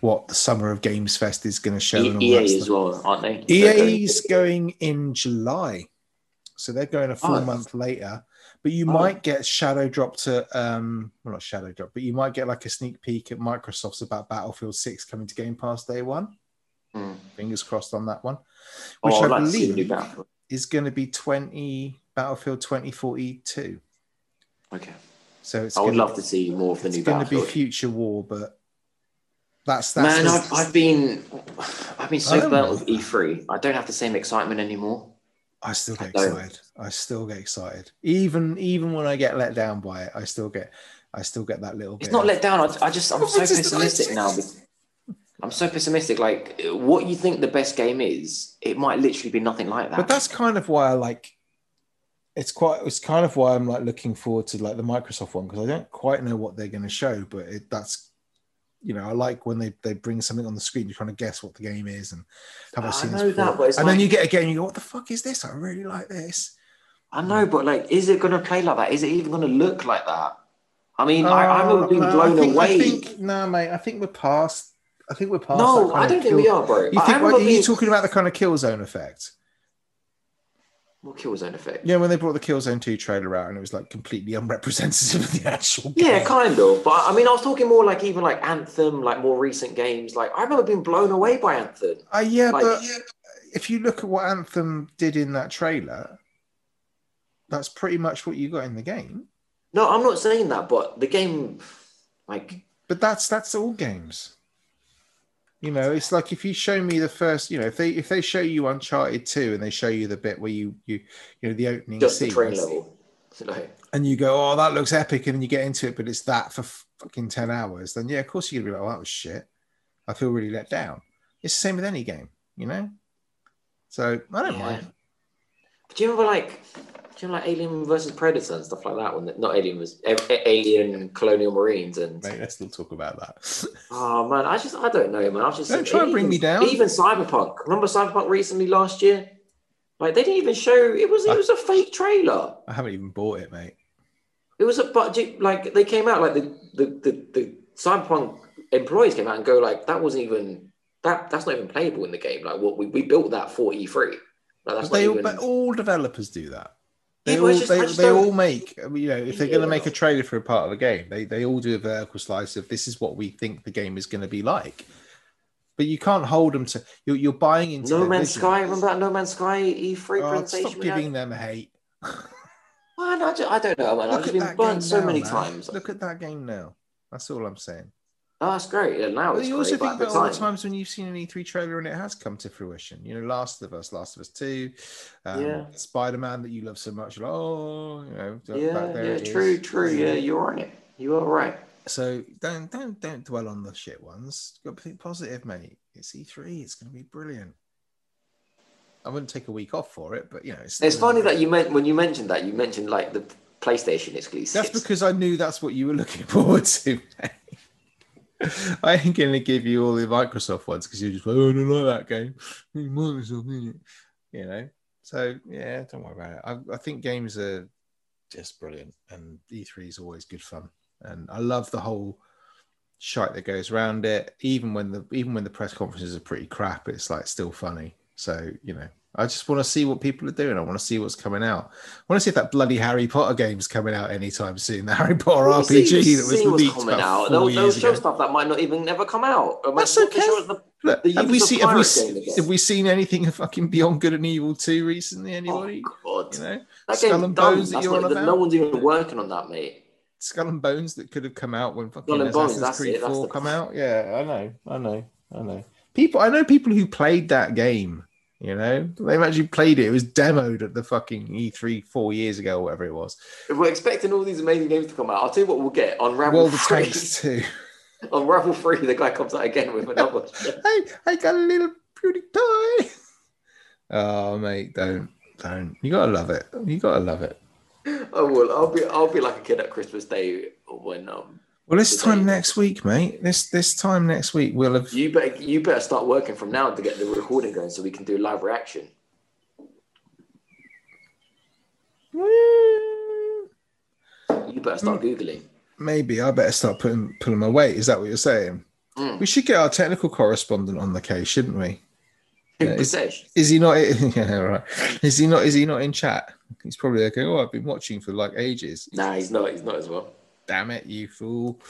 what the Summer of Games Fest is going to show. and all E- EA that as well, aren't they? EA's going in July, so they're going a full Oh. month later. But you Oh. might get shadow drop to um, well not shadow drop, but you might get like a sneak peek at Microsoft's about Battlefield Six coming to Game Pass day one. Hmm. Fingers crossed on that one, which Oh, I like to see the new believe is going to be twenty Battlefield twenty forty two. Okay. So it's I would love to see more of the new Battlefield. it's going to be future war, but that's that's Man, I've, I've been, I've been so burnt with E3. I don't have the same excitement anymore. I still get I excited. I still get excited. Even even when I get let down by it, I still get I still get that little bit. It's not of- let down. I, I just, I'm so pessimistic now. I'm so pessimistic. Like, what you think the best game is, it might literally be nothing like that. But that's kind of why I like. It's quite. It's kind of why I'm like looking forward to like the Microsoft one because I don't quite know what they're going to show, but it, that's. You know, I like when they, they bring something on the screen. You're trying to guess what the game is, and have I I seen know this that, before? but it's and then you get a game, you go, "What the fuck is this? I really like this." I know, but like, is it going to play like that? Is it even going to look like that? I mean, I, I being Uh, blown I think, away. I think, no, mate. I think we're past. I think we're past. no, I don't think kill- we are, bro. You think what, are you talking about the kind of Killzone effect? What Killzone effect? Yeah, when they brought the Killzone 2 trailer out and it was like completely unrepresentative of the actual game. Yeah, kind of. But I mean, I was talking more like even like Anthem, like more recent games. Like I remember being blown away by Anthem. Uh, yeah, Like- but if you look at what Anthem did in that trailer, that's pretty much what you got in the game. No, I'm not saying that, but the game, like, But that's that's all games. You know, it's like if you show me the first, you know, if they if they show you Uncharted 2 and they show you the bit where you you you know the opening just the train level. And you go, oh, that looks epic, and then you get into it, but it's that for fucking 10 hours, then yeah, of course you're gonna be like, oh, that was shit. I feel really let down. It's the same with any game, you know? So I don't Yeah. mind. do you remember like, you remember like Alien versus Predator and stuff like that? When not Alien was A- A- Alien Colonial Marines and Mate, let's still talk about that. oh man, I just I don't know, man. I was just Don't try and bring me down. Even Cyberpunk. Remember Cyberpunk recently last year? Like they didn't even show it was it was a fake trailer. I haven't even bought it, mate. It was a budget like they came out like the the the, the Cyberpunk employees came out and go like that wasn't even that that's not even playable in the game. Like what we, we built that for E3. Like, that's But they, not even, but all developers do that. They, all, just, they, they all make, you know, if they're going to make a trailer for a part of a game, they, they all do a vertical slice of this is what we think the game is going to be like. But you can't hold them to, you're, you're buying into No Man's vision. Sky. Remember that No Man's Sky E3 Oh, presentation? stop giving them hate. Man, I, just, I don't know, man. I've Look at been burnt so now, many man. times. Look at that game now. That's all I'm saying. Oh, that's great. Yeah, now it's you also think about the all the times when you've seen an E3 trailer and it has come to fruition. You know, Last of Us, Last of Us 2, um, Yeah. Spider Man that you love so much. Like, oh, you know, Yeah, back there yeah, it is. true, true. Yeah, you're right. You are right. So don't don't don't dwell on the shit ones. Got to be positive, mate. It's E3. It's going to be brilliant. I wouldn't take a week off for it, but you know, It's it's funny that you meant when you mentioned that you mentioned like the PlayStation exclusives. That's because I knew that's what you were looking forward to. mate. I ain't to give you all the Microsoft ones because you're just like, oh, I don't like that game. Microsoft? You know. So yeah, don't worry about it. I, I think games are just brilliant, and E3 is always good fun. And I love the whole shite that goes around it. Even when the even when the press conferences are pretty crap, it's like still funny. So you know, I just want to see what people are doing. I want to see what's coming out. I want to see if that bloody Harry Potter game's coming out anytime soon. The Harry Potter We'll RPG see- that was leaked coming about out. four They'll, they'll years show ago. stuff that might not even never come out. That's okay. show us the- Look, the have we seen have we, pirate se- game again. have we seen anything of fucking Beyond Good and Evil two recently? Oh, anybody? Oh, God. you know, that Skull and done. Bones that you're on No one's even working on that, mate. Skull and Bones that could have come out when fucking Skull and Bones, Assassin's Creed it, four the- come out. Yeah, I know, I know, I know. People, I know people who played that game. You know, they've actually played it. It was demoed at the fucking E3 four years ago, or whatever it was. If we're expecting all these amazing games to come out, I'll tell you what we'll get Unravel World of 3. Tanks too. Unravel 3, the guy comes out again with another. hey, I got a little beauty toy. Oh, mate, don't, don't. You gotta love it. You gotta love it. I will. I'll be I'll be like a kid at Christmas Day when um Well, this time next week, mate. This this time next week, we'll have. you better you better start working from now to get the recording going so we can do live reaction. You better start googling. Maybe I better start putting pulling my weight. Is that what you're saying? Mm. We should get our technical correspondent on the case, shouldn't we? Yeah, is- Is he not? Yeah, right. Is he not? Is he not in chat? He's probably like, oh, I've been watching for like ages. Nah, he's not. He's not as well. Damn it, you fool.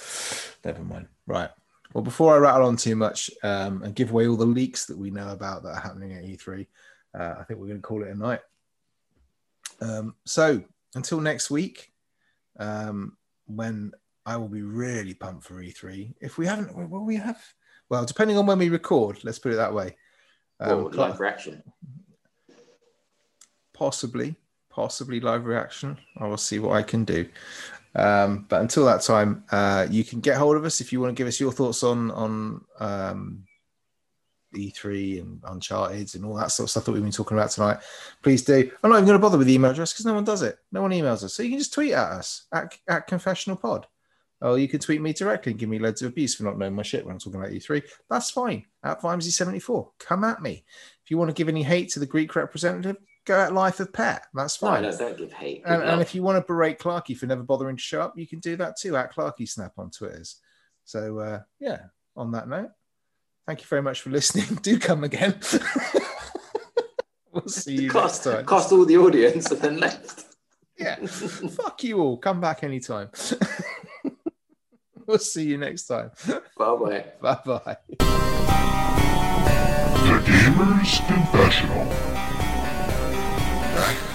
Never mind. Right. Well, before I rattle on too much um, and give away all the leaks that we know about that are happening at E3, uh, I think we're going to call it a night. Um, so until next week, um, when I will be really pumped for E3. If we haven't, well, we have. Well, depending on when we record, let's put it that way. Um, Well, live reaction. possibly, possibly live reaction. I will see what I can do. Um, but until that time, uh, you can get hold of us if you want to give us your thoughts on on um, E3 and Uncharted and all that sort of stuff that we've been talking about tonight. Please do. I'm not even going to bother with the email address because no one does it. No one emails us, so you can just tweet at us at, at Confessional Pod. Oh, you can tweet me directly and give me loads of abuse for not knowing my shit when I'm talking about E3. That's fine. At Vimesy74. Come at me. If you want to give any hate to the Greek representative, go at Life of Pet. That's fine. no, don't give hate. And, and if you want to berate Clarky for never bothering to show up, you can do that too at Clarky Snap on Twitters. So uh, yeah, on that note, thank you very much for listening. do come again. we'll see you next time. cost all the audience and then left. Yeah, fuck you all. Come back anytime. we'll see you next time. Bye bye. Bye bye. The Gamer's Confessional right?